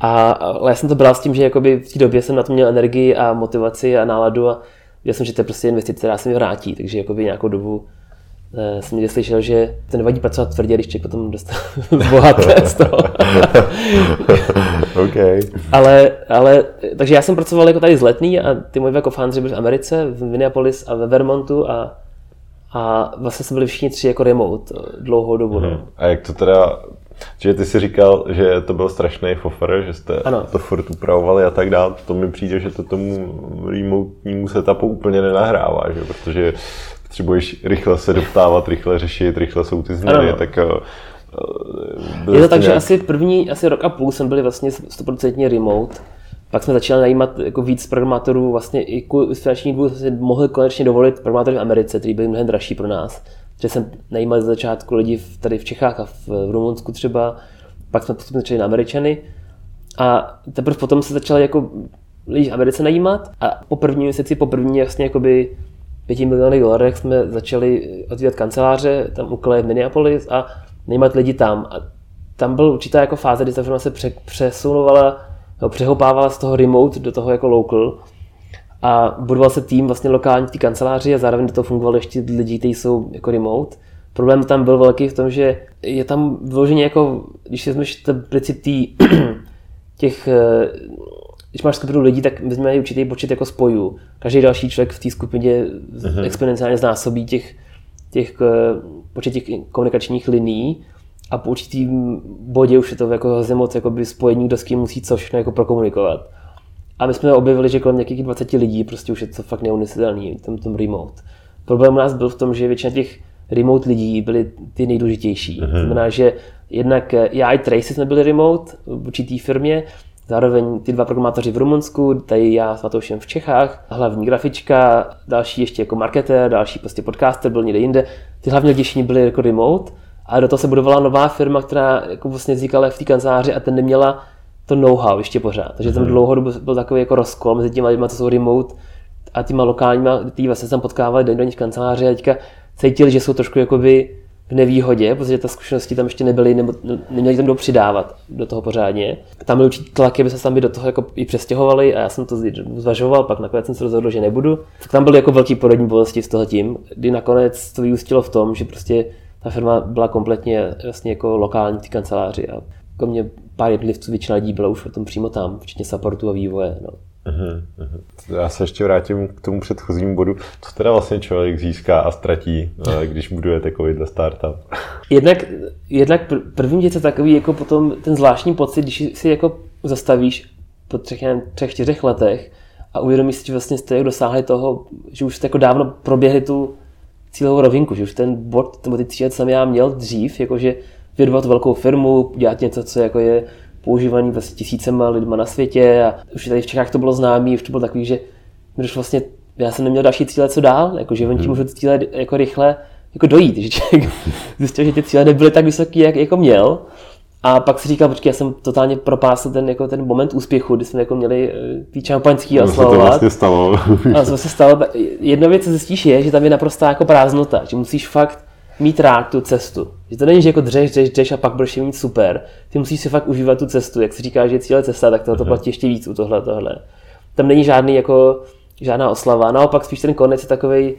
a, ale já jsem to bral s tím, že jakoby v té době jsem na to měl energii a motivaci a náladu a já jsem, že to je prostě investice, která se mi vrátí, takže jakoby nějakou dobu jsem někde slyšel, že to nevadí pracovat tvrdě, když člověk potom dostane bohaté z toho. okay. ale, ale, takže já jsem pracoval jako tady z letný a ty moji jako fandři byli v Americe, v Minneapolis a ve Vermontu a, a vlastně jsme byli všichni tři jako remote dlouhou dobu. Hmm. No. Mhm. A jak to teda že ty si říkal, že to byl strašný fofer, že jste ano. to furt upravovali a tak dále. To mi přijde, že to tomu remotnímu setupu úplně nenahrává, že? protože potřebuješ rychle se doptávat, rychle řešit, rychle jsou ty změny, ano. tak uh, je to tak, že asi první asi rok a půl jsem byli vlastně 100% remote. Pak jsme začali najímat jako víc programátorů, vlastně i kvůli finanční důvodu jsme mohli konečně dovolit programátory v Americe, kteří byli mnohem dražší pro nás. Že jsem najímal ze začátku lidi tady v Čechách a v, v Rumunsku třeba, pak jsme postupně začali na Američany. A teprve potom se začali jako lidi v Americe najímat a po první měsíci, po první vlastně jakoby 5 miliony dolarech jsme začali otvírat kanceláře tam u v Minneapolis a nejmat lidi tam. A tam byl určitá jako fáze, kdy ta firma se pře- přesunovala, no, přehopávala z toho remote do toho jako local a budoval se tým vlastně lokální v té kanceláři a zároveň do toho fungovali ještě lidi, kteří jsou jako remote. Problém tam byl velký v tom, že je tam vyloženě jako, když ten princip tý, těch eh, když máš skupinu lidí, tak vezmeme určitý počet jako spojů. Každý další člověk v té skupině uh-huh. exponenciálně znásobí těch, těch, eh, počet těch komunikačních liní a po určitým bodě už je to jako hrozně moc jakoby spojení, kdo s kým musí co všechno jako prokomunikovat. A my jsme objevili, že kolem nějakých 20 lidí prostě už je to fakt neunesitelný, tam tom remote. Problém u nás byl v tom, že většina těch remote lidí byly ty nejdůležitější. Mm-hmm. Znamená, že jednak eh, já i Tracy jsme byli remote v určitý firmě, zároveň ty dva programátoři v Rumunsku, tady já s Matoušem v Čechách, hlavní grafička, další ještě jako marketer, další prostě podcaster byl někde jinde. Ty hlavně lidi byli jako remote a do toho se budovala nová firma, která jako vlastně vznikala v té kanceláři a ten neměla to know-how ještě pořád. Takže tam mhm. dlouhodobu byl takový jako rozkol mezi těma lidmi, co jsou remote a těma lokálníma, ty vlastně jsem potkával den do nich kanceláře a teďka cítili, že jsou trošku jakoby v nevýhodě, protože ta zkušenosti tam ještě nebyly, nebo neměli tam kdo přidávat do toho pořádně. Tam byly určitě tlaky, aby se sami do toho jako i přestěhovali a já jsem to zvažoval, pak nakonec jsem se rozhodl, že nebudu. Tak tam byly jako velký porodní bolesti z toho tím, kdy nakonec to vyústilo v tom, že prostě ta firma byla kompletně vlastně jako lokální ty kanceláři a jako mě pár jednotlivců, většina lidí byla už v tom přímo tam, včetně supportu a vývoje. No. Uh-huh. Já se ještě vrátím k tomu předchozímu bodu. Co teda vlastně člověk získá a ztratí, eh, když buduje takovýhle startup? Jednak, jednak první je takový jako potom ten zvláštní pocit, když si jako zastavíš po třech, nevím, třech, čtyřech letech a uvědomíš si, že vlastně jste jako dosáhli toho, že už jste jako dávno proběhli tu cílovou rovinku, že už ten bod, nebo ty cíle jsem já měl dřív, jakože vyrvat velkou firmu, dělat něco, co jako je používaný vlastně tisícema lidma na světě a už tady v Čechách to bylo známé, už to bylo takový, že mi vlastně, já jsem neměl další cíle, co dál, jako, že on tím můžu ty cíle jako rychle jako dojít, že člověk zjistil, že ty cíle nebyly tak vysoký, jak jako měl. A pak si říkal, počkej, já jsem totálně propásl ten, jako ten moment úspěchu, kdy jsme jako měli eh, ty čampaňský a slavovat. to vlastně stalo. a co se stalo, jedna věc, co zjistíš, je, že tam je naprostá jako prázdnota, že musíš fakt mít rád tu cestu. Že to není, že jako dřeš, dřeš, dřeš a pak budeš mít super. Ty musíš si fakt užívat tu cestu. Jak si říká, že je cíle cesta, tak to, to mhm. platí ještě víc u tohle, tohle. Tam není žádný jako, žádná oslava. Naopak spíš ten konec je takový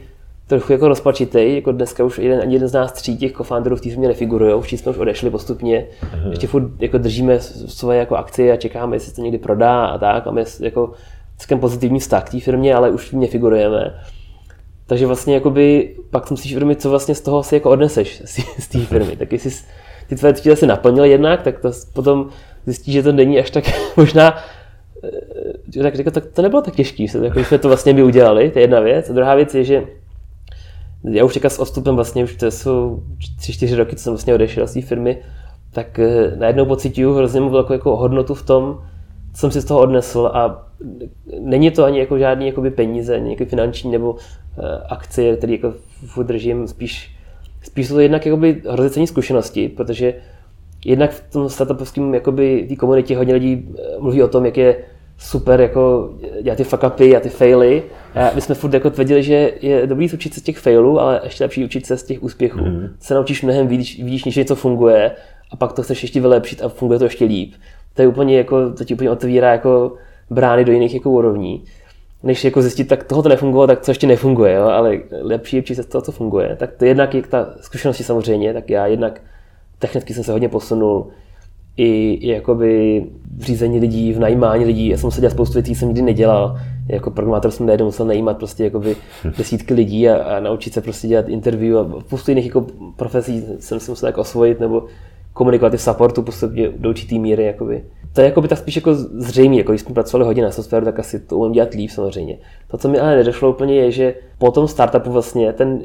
trochu jako rozpačitý, jako dneska už jeden, ani jeden z nás tří těch co-founderů v té firmě nefigurují, všichni jsme už odešli postupně, uh-huh. ještě furt jako držíme svoje jako akcie a čekáme, jestli se to někdy prodá a tak, máme jako celkem pozitivní vztah k té firmě, ale už v ní figurujeme. Takže vlastně jakoby, pak si musíš uvědomit, co vlastně z toho si jako odneseš z té firmy. Tak jestli ty tvé cíle si naplnil jednak, tak to potom zjistíš, že to není až tak možná eh, tak řekl, tak to nebylo tak těžké, jako jsme to vlastně by udělali, to je jedna věc. A druhá věc je, že já už teďka s odstupem vlastně už to jsou 3-4 roky, co jsem vlastně odešel z té firmy, tak eh, najednou pocituju hrozně velkou jako hodnotu v tom, jsem si z toho odnesl a není to ani jako žádný jakoby peníze, ani jako finanční nebo uh, akcie, které jako držím, spíš, spíš jsou to jednak jakoby hrozně zkušenosti, protože jednak v tom startupovském jakoby té komunitě hodně lidí eh, mluví o tom, jak je super jako dělat ty fuck upy a ty faily. A my jsme furt jako tvrdili, že je dobrý učit se z těch failů, ale ještě lepší učit se z těch úspěchů. Mm-hmm. Se naučíš mnohem víc, vidíš, než něco funguje a pak to chceš ještě vylepšit a funguje to ještě líp. To je úplně jako, to ti úplně otvírá jako brány do jiných jako úrovní. Než jako zjistit, tak toho to nefungovalo, tak co ještě nefunguje, jo? ale lepší je z toho, co funguje. Tak to jednak je ta zkušenosti samozřejmě, tak já jednak technicky jsem se hodně posunul, i, i jakoby v řízení lidí, v najímání lidí. Já jsem se dělal spoustu věcí, jsem nikdy nedělal. Jako programátor jsem najednou musel najímat prostě jakoby desítky lidí a, a, naučit se prostě dělat interview a spoustu jiných jako profesí jsem se musel jako osvojit nebo v supportu postupně do určitý míry. Jakoby. To je jakoby tak spíš jako zřejmé, jako když jsme pracovali hodně na softwaru, tak asi to umím dělat líp samozřejmě. To, co mi ale nedošlo úplně, je, že po tom startupu vlastně ten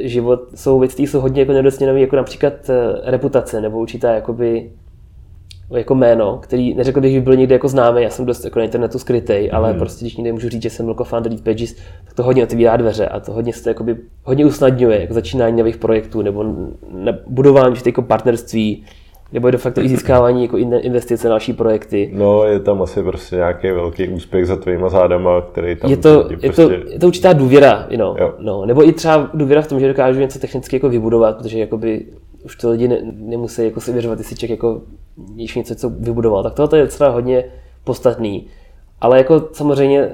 život jsou věci, jsou hodně jako nedocněné, jako například eh, reputace nebo určitá jakoby jako jméno, který neřekl bych, že byl někde jako známý, já jsem dost jako na internetu skrytý, ale hmm. prostě když někde můžu říct, že jsem byl co-founder Lead Pages, tak to hodně otvírá dveře a to hodně se to jakoby, hodně usnadňuje jako začínání nových projektů nebo na budování jako partnerství, nebo je de facto i získávání jako investice na další projekty. No, je tam asi prostě nějaký velký úspěch za tvýma zádama, který tam je to, prostě... je, to, je to určitá důvěra, you know, no, nebo i třeba důvěra v tom, že dokážu něco technicky jako vybudovat, protože jakoby už to lidi ne, nemusí jako si věřovat, jestli člověk jako když něco co vybudoval. Tak tohle je třeba hodně podstatný. Ale jako samozřejmě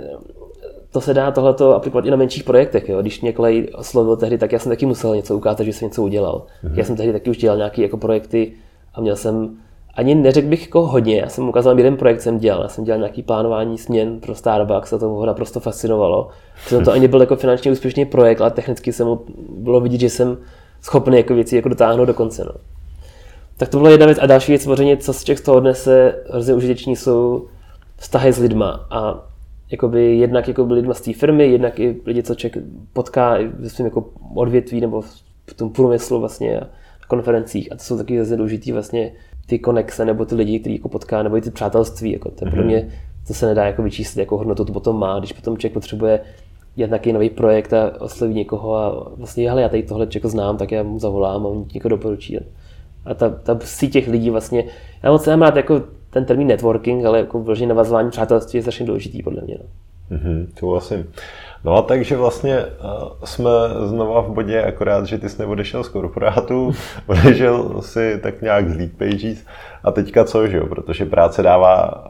to se dá tohleto aplikovat i na menších projektech. Jo. Když mě Clay oslovil tehdy, tak já jsem taky musel něco ukázat, že jsem něco udělal. Mm-hmm. Já jsem tehdy taky už dělal nějaké jako projekty a měl jsem ani neřekl bych jako hodně, já jsem ukázal jeden projekt, jsem dělal, já jsem dělal nějaký plánování směn pro Starbucks a to ho naprosto fascinovalo. Přitom to ani byl jako finančně úspěšný projekt, ale technicky jsem bylo vidět, že jsem schopný jako věci jako dotáhnout do konce. No. Tak to byla jedna věc. A další věc, samozřejmě, co z těch z toho odnese hrozně užiteční, jsou vztahy s lidma. A jakoby jednak jako lidma z té firmy, jednak i lidi, co člověk potká ve svém jako odvětví nebo v tom průmyslu vlastně a na konferencích a to jsou taky zase důležitý vlastně ty konexe nebo ty lidi, kteří jako potká, nebo i ty přátelství. Jako to je pro mhm. mě, to se nedá jako vyčíslit, jako hodnotu to potom má, když potom člověk potřebuje dělat nějaký nový projekt a osloví někoho a vlastně, hele, já tady tohle člověk znám, tak já mu zavolám a on někoho doporučí. A ta, ta síť těch lidí vlastně, já moc nemám rád jako ten termín networking, ale jako vložení navazování přátelství je strašně důležitý podle mě. No. Mm-hmm, souhlasím. No a takže vlastně uh, jsme znova v bodě, akorát, že ty jsi neodešel z korporátu, odešel si tak nějak z Lead Pages a teďka co, že jo? Protože práce dává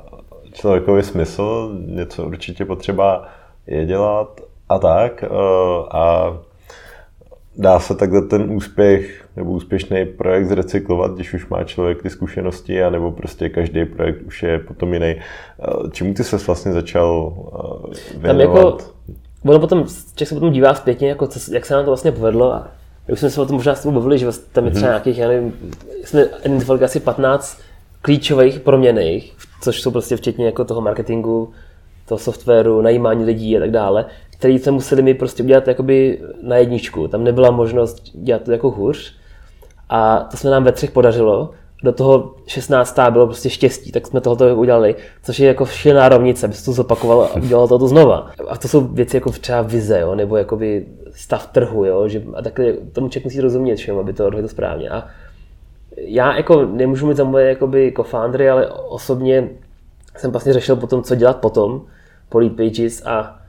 člověkovi smysl, něco určitě potřeba je dělat a tak. Uh, a dá se takhle ten úspěch nebo úspěšný projekt zrecyklovat, když už má člověk ty zkušenosti, anebo prostě každý projekt už je potom jiný. Uh, čemu ty se vlastně začal věnovat? Tam jako, ono potom, člověk se potom dívá zpětně, jako co, jak se nám to vlastně povedlo a už jsme se o tom možná s tebou bavili, že vlastně tam je třeba mm-hmm. nějakých, já nevím, jsme identifikovali asi 15 klíčových proměných, což jsou prostě včetně jako toho marketingu, toho softwaru, najímání lidí a tak dále, který jsme museli mi prostě udělat jakoby na jedničku. Tam nebyla možnost dělat to jako hůř. A to se nám ve třech podařilo. Do toho 16. bylo prostě štěstí, tak jsme tohoto udělali, což je jako šílená rovnice, aby se to zopakoval a udělal to znova. A to jsou věci jako třeba vize, jo, nebo jakoby stav trhu, jo, že, a takhle tomu člověk musí rozumět všem, aby to odhodil správně. A já jako nemůžu mít za moje jakoby co-foundry, ale osobně jsem vlastně řešil potom, co dělat potom po Lead Pages a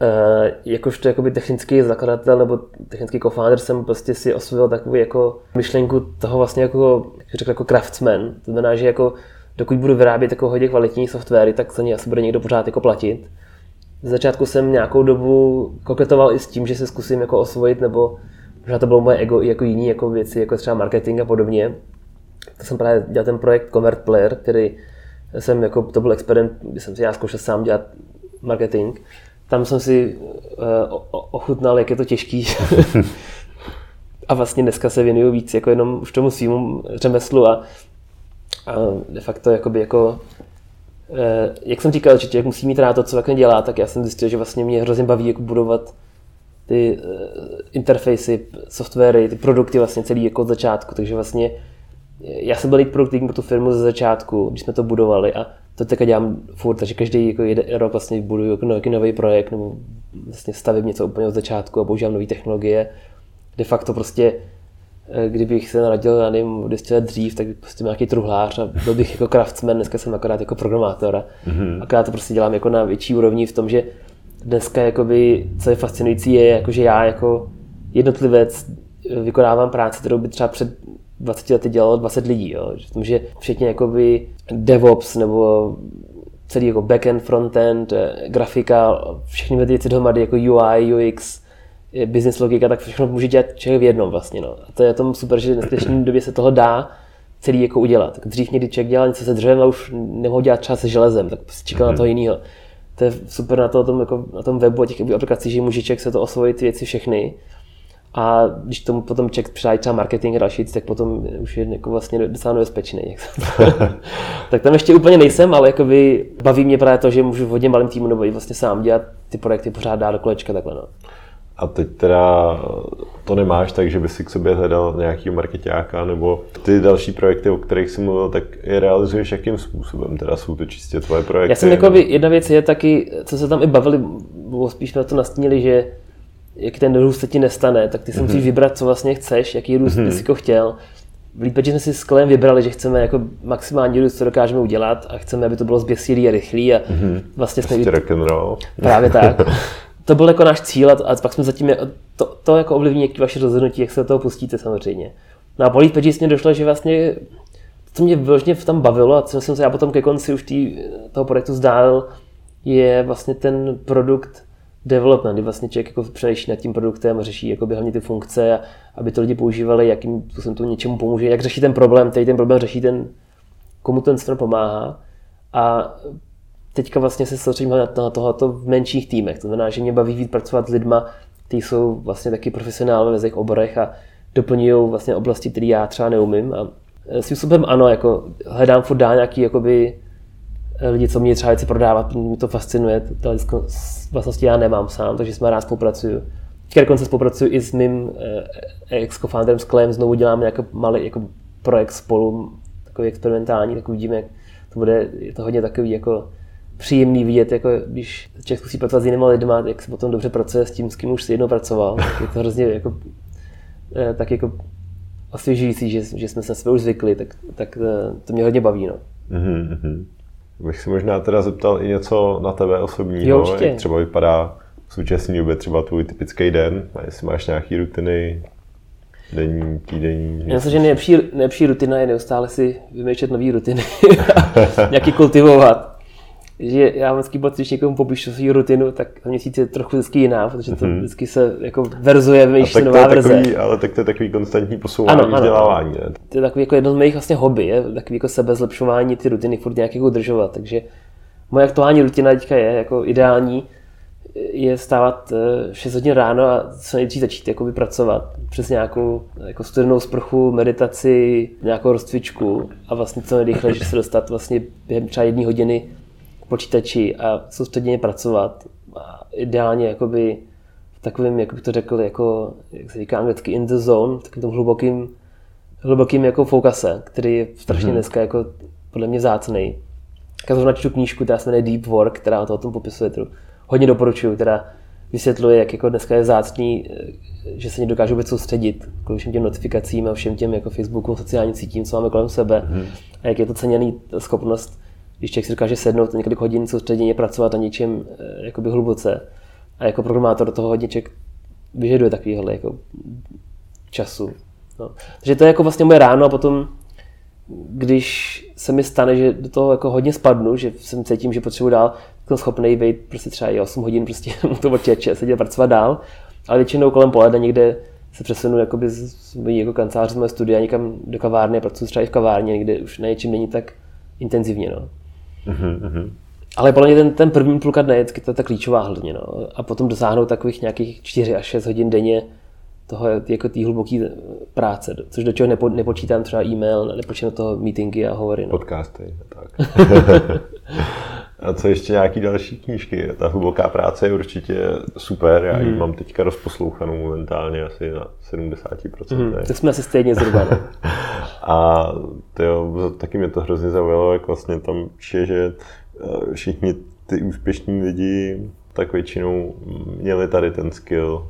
Uh, jakožto jakoby technický zakladatel nebo technický co-founder jsem prostě si osvojil takovou jako myšlenku toho vlastně jako, jak řekl, jako craftsman. To znamená, že jako dokud budu vyrábět jako hodně kvalitní softwary, tak se mě asi bude někdo pořád jako platit. Z začátku jsem nějakou dobu koketoval i s tím, že se zkusím jako osvojit, nebo možná to bylo moje ego i jako jiný jako věci, jako třeba marketing a podobně. To jsem právě dělal ten projekt Convert Player, který jsem jako, to byl experiment, kdy jsem si já zkoušel sám dělat marketing. Tam jsem si uh, ochutnal, jak je to těžký. a vlastně dneska se věnuju víc jako jenom už tomu svýmu řemeslu a, a de facto jakoby jako eh, jak jsem říkal, že člověk musí mít rád to, co vlastně dělá, tak já jsem zjistil, že vlastně mě hrozně baví jako budovat ty uh, interfejsy, softwary, ty produkty vlastně celý jako od začátku, takže vlastně já jsem byl produktivní pro tu firmu ze začátku, když jsme to budovali a to teďka dělám furt, takže každý jako jeden rok vlastně buduju jako nový, nový projekt nebo vlastně stavím něco úplně od začátku a používám nové technologie. De facto prostě eh, kdybych se narodil, já nevím, 200 let dřív, tak bych prostě nějaký truhlář a byl bych jako craftsman, dneska jsem akorát jako programátor. Mm-hmm. Akorát to prostě dělám jako na větší úrovni v tom, že dneska jakoby, co je fascinující je, jako, že já jako jednotlivec vykonávám práci, kterou by třeba před 20 lety dělalo 20 lidí. Jo. V tom, že včetně jakoby DevOps nebo celý jako backend, frontend, eh, grafika, všechny ty věci dohromady jako UI, UX, eh, business logika, tak všechno může dělat člověk v jednom vlastně. No. A to je tom super, že v dnešní době se toho dá celý jako udělat. Tak dřív někdy člověk dělal něco se dřevem a už nemohl dělat třeba se železem, tak prostě čekal mm-hmm. na mhm. toho jiného. To je super na, to, tom, jako, na tom webu a těch aplikacích, že může člověk se to osvojit věci všechny a když tomu potom člověk přidávají třeba marketing a další, tak potom už je jako vlastně docela nebezpečný. tak tam ještě úplně nejsem, ale jakoby baví mě právě to, že můžu v hodně malém týmu nebo i vlastně sám dělat ty projekty pořád dát do kolečka takhle. No. A teď teda to nemáš tak, že by si k sobě hledal nějaký marketáka, nebo ty další projekty, o kterých jsi mluvil, tak je realizuješ jakým způsobem? Teda jsou to čistě tvoje projekty? Já jsem jako jedna věc je taky, co se tam i bavili, spíš na to nastínili, že jak ten růst se ti nestane, tak ty si mm-hmm. musíš vybrat, co vlastně chceš, jaký růst mm-hmm. bys jako chtěl. V Leadpage jsme si s Klem vybrali, že chceme jako maximální růst, co dokážeme udělat a chceme, aby to bylo zběsilý a rychlý a mm-hmm. vlastně jsme... Prostě rock and roll. Právě tak. to byl jako náš cíl a pak jsme zatím, to, to jako ovlivní jaký vaše rozhodnutí, jak se do toho pustíte samozřejmě. No a po Leadpage mě došlo, že vlastně co mě vlastně v tom bavilo a co jsem se já potom ke konci už tý, toho projektu zdál, je vlastně ten produkt development, kdy vlastně člověk jako přemýšlí nad tím produktem, řeší jako hlavně ty funkce, a aby to lidi používali, jakým způsobem to něčemu pomůže, jak řeší ten problém, který ten problém řeší ten, komu ten stran pomáhá. A teďka vlastně se soustředím na, na tohoto v menších týmech. To znamená, že mě baví víc pracovat s lidma, kteří jsou vlastně taky profesionálové ve svých oborech a doplňují vlastně oblasti, které já třeba neumím. A svým způsobem ano, jako hledám furt dál nějaký jakoby, lidi, co mě třeba věci prodávat, mě to fascinuje, tyhle vlastnosti já nemám sám, takže jsme rád spolupracuju. Teďka dokonce spolupracuji i s mým eh, ex-co-founderem Sklem, znovu děláme nějaký malý jako projekt spolu, takový experimentální, tak uvidíme, jak to bude, je to hodně takový jako příjemný vidět, jako když člověk zkusí pracovat s jinými lidmi, jak se potom dobře pracuje s tím, s kým už si jednou pracoval. Tak je to hrozně jako, eh, tak jako osvěžující, že, že jsme se na sebe už zvykli, tak, tak eh, to mě hodně baví. No. Mm-hmm. Bych si možná teda zeptal i něco na tebe osobního, jo, jak třeba vypadá v současné době třeba tvůj typický den, a jestli máš nějaké rutiny, denní, týdenní. Já myslím, že nejlepší, nejlepší rutina je neustále si vymýšlet nové rutiny, nějaký kultivovat že já vždycky pocit, když někomu popíšu svou rutinu, tak za měsíc je trochu vždycky jiná, protože to mm-hmm. vždycky se jako verzuje, vymýšlí nová verze. Takový, ale tak to je takový konstantní posouvání ano, ano, vzdělávání. Ne? To je takový jako jedno z mých vlastně hobby, je, takový jako sebezlepšování, ty rutiny furt nějak jako udržovat, takže moje aktuální rutina teďka je jako ideální, je stávat 6 hodin ráno a co nejdřív začít jakoby pracovat přes nějakou jako studenou sprchu, meditaci, nějakou rozcvičku a vlastně co nejrychleji se dostat vlastně během třeba jedné hodiny počítači a soustředěně pracovat. A ideálně jakoby v takovém, jak bych to řekl, jako, jak se říká anglicky, in the zone, takovým tom hlubokým, hlubokým jako fokuse, který je strašně mm-hmm. dneska jako podle mě zácný. Já zrovna čtu knížku, která se jmenuje Deep Work, která to o tom popisuje, kterou hodně doporučuju, která vysvětluje, jak jako dneska je zácný, že se nedokážu vůbec soustředit k všem těm notifikacím a všem těm jako Facebooku, sociálním sítím, co máme kolem sebe. Mm. A jak je to ceněný schopnost když člověk si dokáže sednout několik hodin soustředěně pracovat na něčem eh, jakoby hluboce. A jako programátor toho hodně člověk vyžaduje takovýhle jako času. No. Takže to je jako vlastně moje ráno a potom, když se mi stane, že do toho jako hodně spadnu, že jsem cítím, že potřebuji dál, jsem schopný být prostě třeba i 8 hodin prostě u toho čeče, sedět pracovat dál, ale většinou kolem poledne někde se přesunu jakoby z mojí jako kanceláře z mého studia někam do kavárny pracuji třeba i v kavárně, kde už na něčem není tak intenzivně. No. Mm-hmm. Ale podle mě ten, ten první půlka dne je to ta klíčová hlavně. No. A potom dosáhnout takových nějakých 4 až 6 hodin denně toho jako té hluboké práce, což do čeho nepo, nepočítám třeba e-mail, nepočítám toho meetingy a hovory. No. Podcasty, tak. a co ještě nějaký další knížky? Ta hluboká práce je určitě super, já ji mm. mám teďka rozposlouchanou momentálně asi na 70%. Mm. Tak jsme asi stejně zhruba. No. a jo, taky mě to hrozně zaujalo, jak vlastně tam je, že eh, všichni ty úspěšní lidi tak většinou měli tady ten skill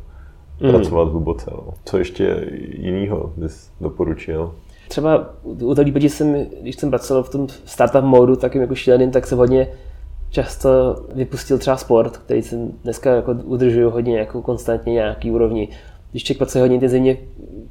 mm. pracovat hluboce. No. Co ještě jiného bys doporučil? Třeba u toho lidí, jsem, když jsem pracoval v tom startup modu, takým jako šíleným, tak se hodně často vypustil třeba sport, který jsem dneska jako udržuju hodně jako konstantně nějaký úrovni. Když člověk pracuje hodně intenzivně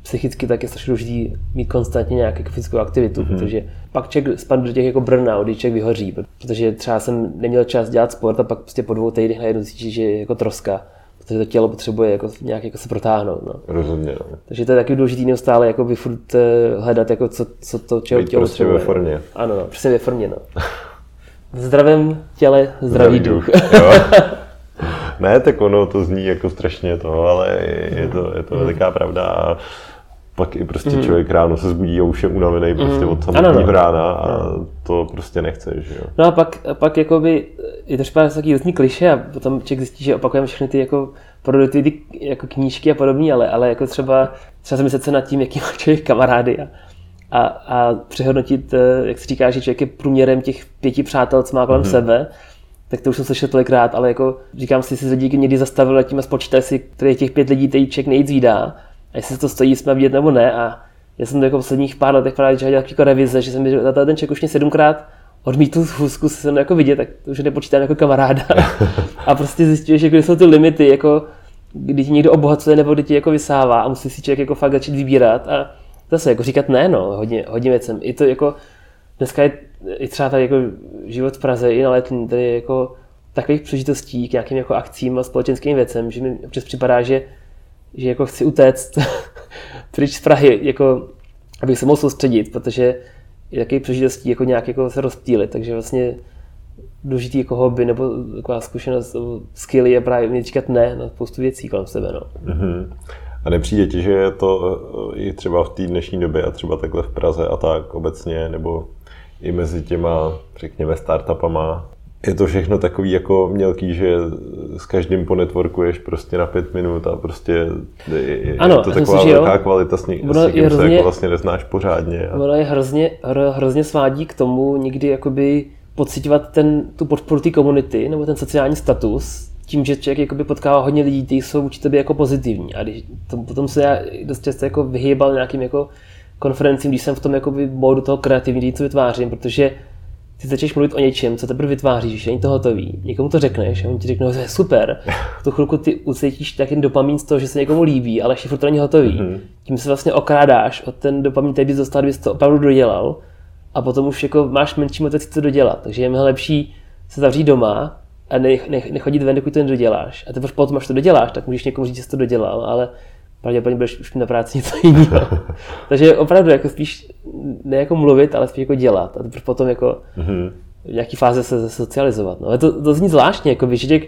psychicky, tak je strašně důležitý mít konstantně nějakou jako fyzickou aktivitu, mm-hmm. protože pak člověk spadne do těch jako burnout, kdy člověk vyhoří, protože třeba jsem neměl čas dělat sport a pak prostě po dvou týdnech najednou cítí, že je jako troska protože to tělo potřebuje jako nějak jako se protáhnout. No. Rozumně. No. Takže to je taky důležité neustále jako by furt eh, hledat, jako co, co to tělo, tělo prostě potřebuje. ve formě. Ano, no, přesně ve formě. No. V zdravém těle zdravý, zdravý duch. ne, tak ono to zní jako strašně to, ale je to, je to mm. veliká pravda. A pak i prostě mm. člověk ráno se zbudí a už je unavený mm. prostě od samotného rána a no. to prostě nechce, že jo. No a pak, pak jakoby, je to třeba takový různý kliše a potom člověk zjistí, že opakujeme všechny ty jako produkty, ty jako knížky a podobně, ale, ale jako třeba, třeba zamyslet se nad tím, jaký má člověk kamarády a, a, a přehodnotit, eh, jak se říká, že člověk je průměrem těch pěti přátel, co má kolem mm-hmm. sebe, tak to už jsem slyšel tolikrát, ale jako říkám si, si lidi někdy zastavil tím a spočítaj si, který těch pět lidí který člověk nejvíc vídá a jestli se to stojí, jsme vidět nebo ne. A já jsem to jako v posledních pár letech právě dělal jako revize, že jsem mi za ten člověk už mě sedmkrát odmítl schůzku se mnou jako vidět, tak to už nepočítám jako kamaráda. a prostě zjistíš, že kde jsou ty limity, jako kdy ti někdo obohacuje nebo kdy ti jako vysává a musí si člověk jako fakt začít vybírat a zase jako říkat ne, no, hodně, hodně věcem. I to jako, dneska je i třeba tady jako život v Praze, i na letní, tady je jako takových příležitostí k nějakým jako akcím a společenským věcem, že mi občas připadá, že, že jako chci utéct pryč z Prahy, jako abych se mohl soustředit, protože je takový příležitostí jako nějak jako se rozptýlit, takže vlastně důležitý jako hobby nebo taková zkušenost, skilly je právě říkat ne na spoustu věcí kolem sebe. No. Mm-hmm. A nepřijde ti, že je to eh, i třeba v té dnešní době a třeba takhle v Praze a tak obecně, nebo i mezi těma, řekněme, startupama je to všechno takový jako mělký, že s každým ponetworkuješ prostě na pět minut a prostě je, ano, je to taková si, velká jo. kvalita, s, ním, s někým hrozně, se jako vlastně neznáš pořádně. A... Ono je hrozně, hrozně svádí k tomu někdy jakoby pocitovat ten, tu podporu té komunity nebo ten sociální status tím, že člověk jakoby potkává hodně lidí, kteří jsou vůči tobě jako pozitivní. A když, to, potom se já dost často jako vyhýbal nějakým jako konferencím, když jsem v tom jakoby modu toho kreativní, co vytvářím, protože ty začneš mluvit o něčem, co teprve vytváříš, že není to hotový. Někomu to řekneš a on ti řekne, že je super. V tu chvilku ty ucítíš taky dopamin z toho, že se někomu líbí, ale ještě furt to není hotový. Mm-hmm. Tím se vlastně okrádáš od ten dopamin, který bys dostal, kdybys to opravdu dodělal. A potom už jako máš menší motivaci to dodělat. Takže je mnohem lepší se zavřít doma a nech, nech, nechodit ven, dokud to nedoděláš. A teprve potom, až to doděláš, tak můžeš někomu říct, že jsi to dodělal, ale pravděpodobně budeš už na práci něco jiného. Takže opravdu jako spíš ne jako mluvit, ale spíš jako dělat. A teprve potom jako mm-hmm. v nějaký fáze se socializovat. No. to, to zní zvláštně, jako že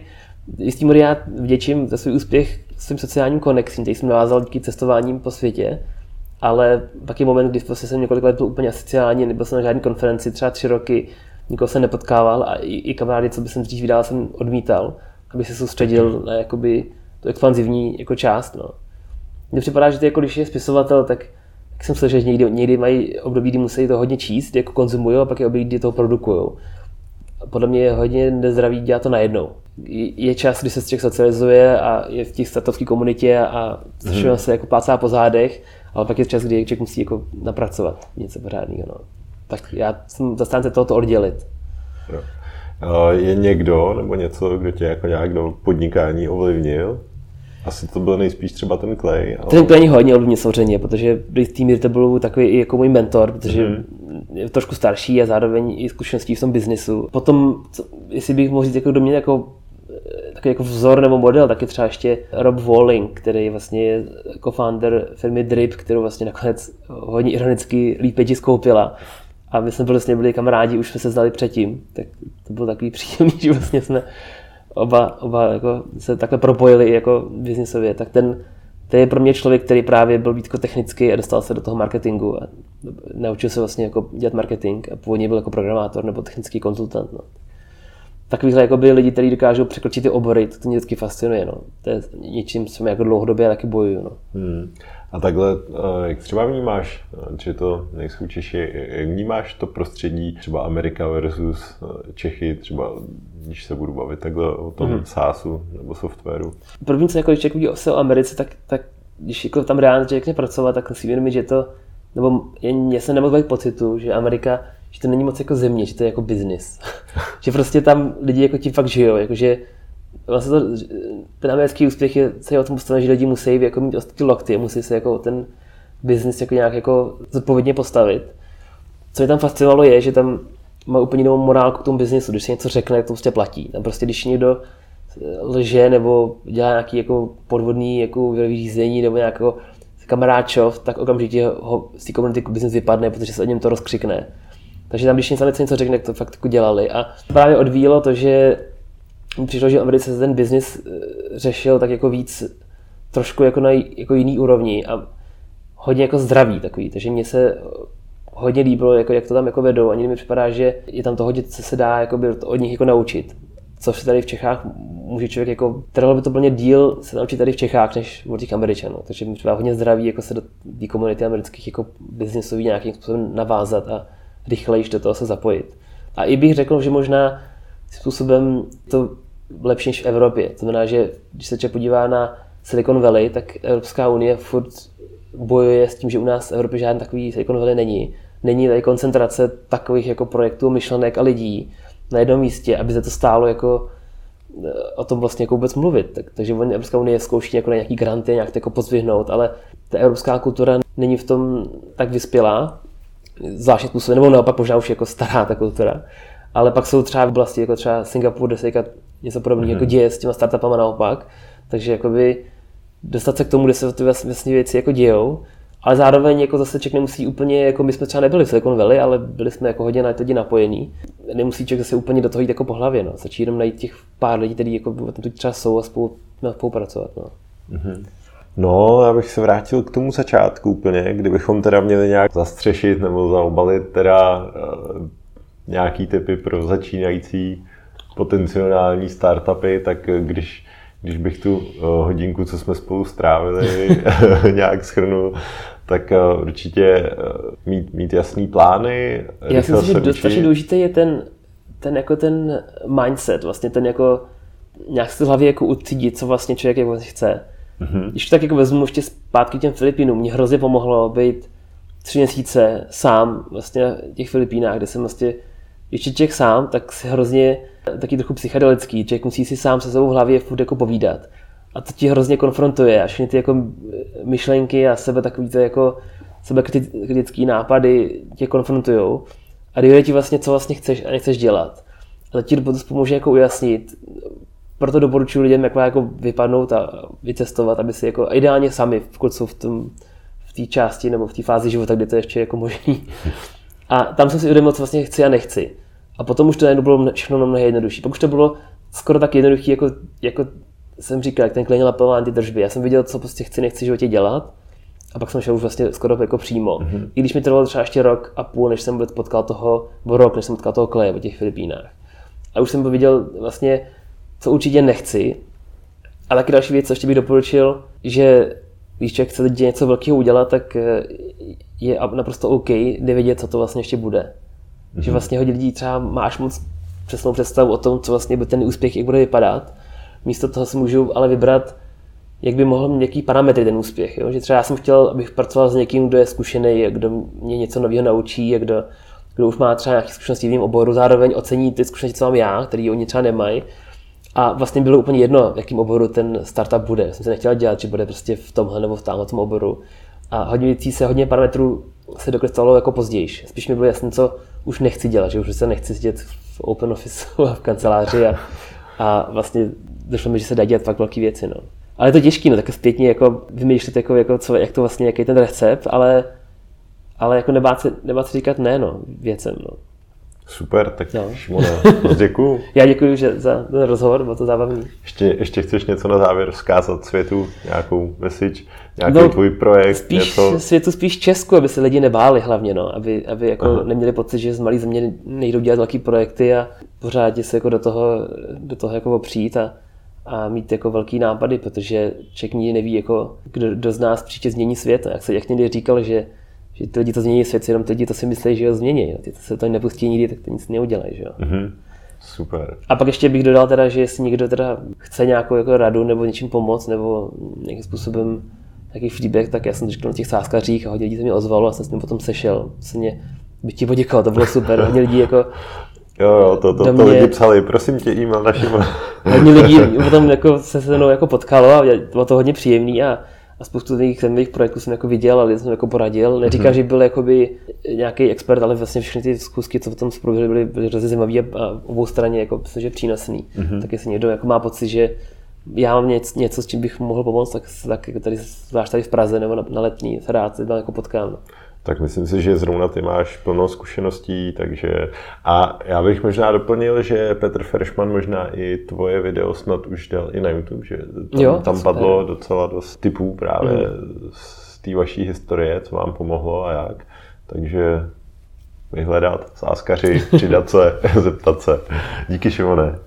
jistý můj já vděčím za svůj úspěch svým sociálním konexím, který jsem navázal díky cestováním po světě, ale pak je moment, kdy prostě jsem několik let byl úplně asociální, nebyl jsem na žádné konferenci, třeba tři roky, nikoho jsem nepotkával a i, i kamarády, co by jsem dřív vydal, jsem odmítal, aby se soustředil na jakoby tu expanzivní jako část. No. Mně připadá, že ty jako když je spisovatel, tak, tak jsem slyšel, že někdy, někdy mají období, kdy musí to hodně číst, jako konzumují a pak je období, kdy to produkují. Podle mě je hodně nezdravý dělat to najednou. Je čas, kdy se člověk socializuje a je v těch startovské komunitě a hmm. se jako plácá po zádech, ale pak je čas, kdy člověk musí jako napracovat něco pořádného. No. Tak já jsem zastánce tohoto oddělit. Jo. Je někdo nebo něco, kdo tě jako nějak do podnikání ovlivnil? Asi to byl nejspíš třeba ten Clay. Ale... Ten Clay hodně ovlivnil samozřejmě, protože do jistý míry to byl takový i jako můj mentor, protože mm-hmm. je trošku starší a zároveň i zkušeností v tom biznisu. Potom, co, jestli bych mohl říct jako do mě jako takový jako vzor nebo model, tak je třeba ještě Rob Walling, který vlastně je jako founder firmy Drip, kterou vlastně nakonec hodně ironicky Leapage skoupila. A my jsme vlastně byli kamarádi, už jsme se znali předtím, tak to bylo takový příjemný, že vlastně jsme oba, oba jako se takhle propojili jako biznisově, tak ten, to je pro mě člověk, který právě byl víc technický a dostal se do toho marketingu a naučil se vlastně jako dělat marketing a původně byl jako programátor nebo technický konzultant. No. Jako by lidi, kteří dokážou překročit ty obory, to, to mě vždycky fascinuje. No. To je něčím, co jako dlouhodobě taky bojuju. No. Hmm. A takhle, eh, jak třeba vnímáš, že to nejsou Češi, jak vnímáš to prostředí třeba Amerika versus eh, Čechy, třeba když se budu bavit takhle o tom mm-hmm. SaaSu nebo softwaru? První, co jako když člověk se o Americe, tak, tak když jako tam reálně člověk pracovat, tak si uvědomit, že to, nebo já jsem nemohl pocitu, že Amerika, že to není moc jako země, že to je jako biznis. že prostě tam lidi jako tím fakt žijou, jakože vlastně to, ten americký úspěch je celý o tom postaven, že lidi musí jako mít ty lokty, musí se jako ten biznis jako nějak jako zodpovědně postavit. Co mě tam fascinovalo je, že tam má úplně jinou morálku k tomu biznisu. Když se něco řekne, to prostě platí. Tam prostě, když někdo lže nebo dělá nějaký jako podvodný jako řízení nebo nějakého kamaráčov, tak okamžitě ho z té komunity biznis vypadne, protože se o něm to rozkřikne. Takže tam, když něco, něco řekne, to fakt jako dělali. A právě odvíjelo to, že přišlo, že Americe se ten biznis eh, řešil tak jako víc, trošku jako na jako jiný úrovni a hodně jako zdravý takový, takže mně se hodně líbilo, jako, jak to tam jako vedou. Ani mi připadá, že je tam to hodně, co se dá jakoby, od nich jako naučit. Co se tady v Čechách může člověk jako, trvalo by to plně díl se naučit tady v Čechách, než od těch Američanů. Takže mi připadá hodně zdravý jako se do té komunity amerických jako biznisový nějakým způsobem navázat a rychleji do toho se zapojit. A i bych řekl, že možná způsobem to lepší než v Evropě. To znamená, že když se člověk podívá na Silicon Valley, tak Evropská unie furt bojuje s tím, že u nás v Evropě žádný takový Silicon Valley není. Není tady koncentrace takových jako projektů, myšlenek a lidí na jednom místě, aby se to stálo jako eh, o tom vlastně jako vůbec mluvit. Tak, takže Evropská unie zkouší jako na nějaký granty, nějak to jako pozvihnout, ale ta evropská kultura není v tom tak vyspělá, zvláštně způsobem, nebo naopak možná už jako stará ta kultura. Ale pak jsou třeba v oblasti jako třeba Singapur, kde se něco podobného mm-hmm. jako děje s těma startupama naopak. Takže jakoby dostat se k tomu, kde se ty vlastně věci jako dějou, ale zároveň jako zase člověk nemusí úplně, jako my jsme třeba nebyli v Silicon Valley, ale byli jsme jako hodně na lidi napojení. Nemusí člověk zase úplně do toho jít jako po hlavě, no. Stačí jenom najít těch pár lidí, kteří jako tam tu třeba jsou a spolu, no, spolupracovat, no. Mm-hmm. No, já bych se vrátil k tomu začátku úplně, kdybychom teda měli nějak zastřešit nebo zaobalit teda uh, nějaký typy pro začínající potenciální startupy, tak když když bych tu hodinku, co jsme spolu strávili, nějak schrnul, tak určitě mít, mít jasný plány. Já si myslím, že dostatečně důležitý je ten, ten, jako ten mindset, vlastně ten jako nějak si v hlavě jako ucítit, co vlastně člověk jako chce. Mm-hmm. Když to tak jako vezmu ještě zpátky těm Filipínům, mě hrozně pomohlo být tři měsíce sám vlastně v těch Filipínách, kde jsem vlastně ještě člověk sám, tak si hrozně taky trochu psychedelický. Člověk musí si sám se sebou v hlavě furt jako povídat. A to ti hrozně konfrontuje a všechny ty jako myšlenky a sebe takový to jako sebekritický nápady tě konfrontujou a dojde ti vlastně, co vlastně chceš a nechceš dělat. A to ti pomůže jako ujasnit. Proto doporučuji lidem, jak jako vypadnout a vycestovat, aby si jako ideálně sami, pokud jsou v tom v té části nebo v té fázi života, kde to je ještě jako možný. A tam jsem si uvědomil, co vlastně chci a nechci. A potom už to najednou bylo všechno mnohem jednodušší. Pokud to bylo skoro tak jednoduché, jako, jako jsem říkal, jak ten klient naplňování ty držby. Já jsem viděl, co prostě chci, nechci v životě dělat. A pak jsem šel už vlastně skoro jako přímo. Mm-hmm. I když mi trvalo třeba ještě rok a půl, než jsem potkal toho, nebo rok, než jsem potkal toho kleje v těch Filipínách. A už jsem viděl vlastně, co určitě nechci. A taky další věc, co ještě bych doporučil, že když člověk chce něco velkého udělat, tak eh, je naprosto OK nevědět, co to vlastně ještě bude. Mm-hmm. Že vlastně hodně lidí třeba máš moc přesnou představu o tom, co vlastně ten úspěch jak bude vypadat. Místo toho si můžu ale vybrat, jak by mohl mít nějaký parametry ten úspěch. Jo? Že třeba já jsem chtěl, abych pracoval s někým, kdo je zkušený, kdo mě něco nového naučí, a kdo, kdo už má třeba nějaké zkušenosti v jiném oboru, zároveň ocení ty zkušenosti, co mám já, které oni třeba nemají. A vlastně bylo úplně jedno, v jakém oboru ten startup bude. Jsem se nechtěl dělat, že bude prostě v tomhle nebo v tomhle oboru. A hodně věcí se, hodně parametrů se dokreslovalo jako později. Spíš mi bylo jasné, co už nechci dělat, že už se nechci sedět v open office a v kanceláři a, a vlastně došlo mi, že se dá dělat fakt velké věci. No. Ale je to těžké, no, tak zpětně jako vymýšlet, jako, jako co, jak to vlastně, jaký ten recept, ale, ale jako nebát se, nebát se říkat ne, no, věcem, no. Super, tak no. Šimone, děkuju. Já děkuji že za ten rozhovor, bylo to zábavný. Ještě, ještě chceš něco na závěr vzkázat světu, nějakou message, nějaký no, tvůj projekt? Spíš něco? světu, spíš Česku, aby se lidi nebáli hlavně, no, aby, aby jako neměli pocit, že z malé země nejdou dělat velké projekty a pořádně se jako do toho, do toho jako opřít a, a mít jako velký nápady, protože člověk nikdy neví, jako, kdo, kdo z nás příště změní svět. Jak se jak někdy říkal, že že ty lidi to změní svět, jenom ty lidi to si myslí, že ho změní. Jo. Ty to se to nepustí nikdy, tak to nic neudělají. Že jo. Mm-hmm. Super. A pak ještě bych dodal teda, že jestli někdo teda chce nějakou jako radu nebo něčím pomoct nebo nějakým způsobem nějaký feedback, tak já jsem říkal na těch sáskařích a hodně lidí se mi ozvalo a jsem s tím potom sešel. Vlastně bych ti poděkoval, to bylo super. Hodně lidí jako Jo, jo, to, to, to mě... lidi psali, prosím tě, e-mail našim. hodně lidí potom jako se se mnou jako potkalo a bylo to hodně příjemný a a spoustu těch zajímavých projektů jsem jako viděl a jsem jako poradil. Neříkám, mm-hmm. že byl jakoby nějaký expert, ale vlastně všechny ty zkusky, co v tom zproběhly, byly, byly hrozně zajímavé a obou straně jako myslím, že přínosný. Mm-hmm. Tak jestli někdo jako má pocit, že já mám něco, něco, s čím bych mohl pomoct, tak, tak jako tady, zvlášť tady v Praze nebo na, na letní, se rád se jako potkám tak myslím si, že zrovna ty máš plno zkušeností, takže a já bych možná doplnil, že Petr Feršman možná i tvoje video snad už dal i na YouTube, že tam, jo, tam padlo docela dost typů právě mm. z té vaší historie, co vám pomohlo a jak, takže vyhledat, sáskaři, přidat se, zeptat se. Díky Šimone.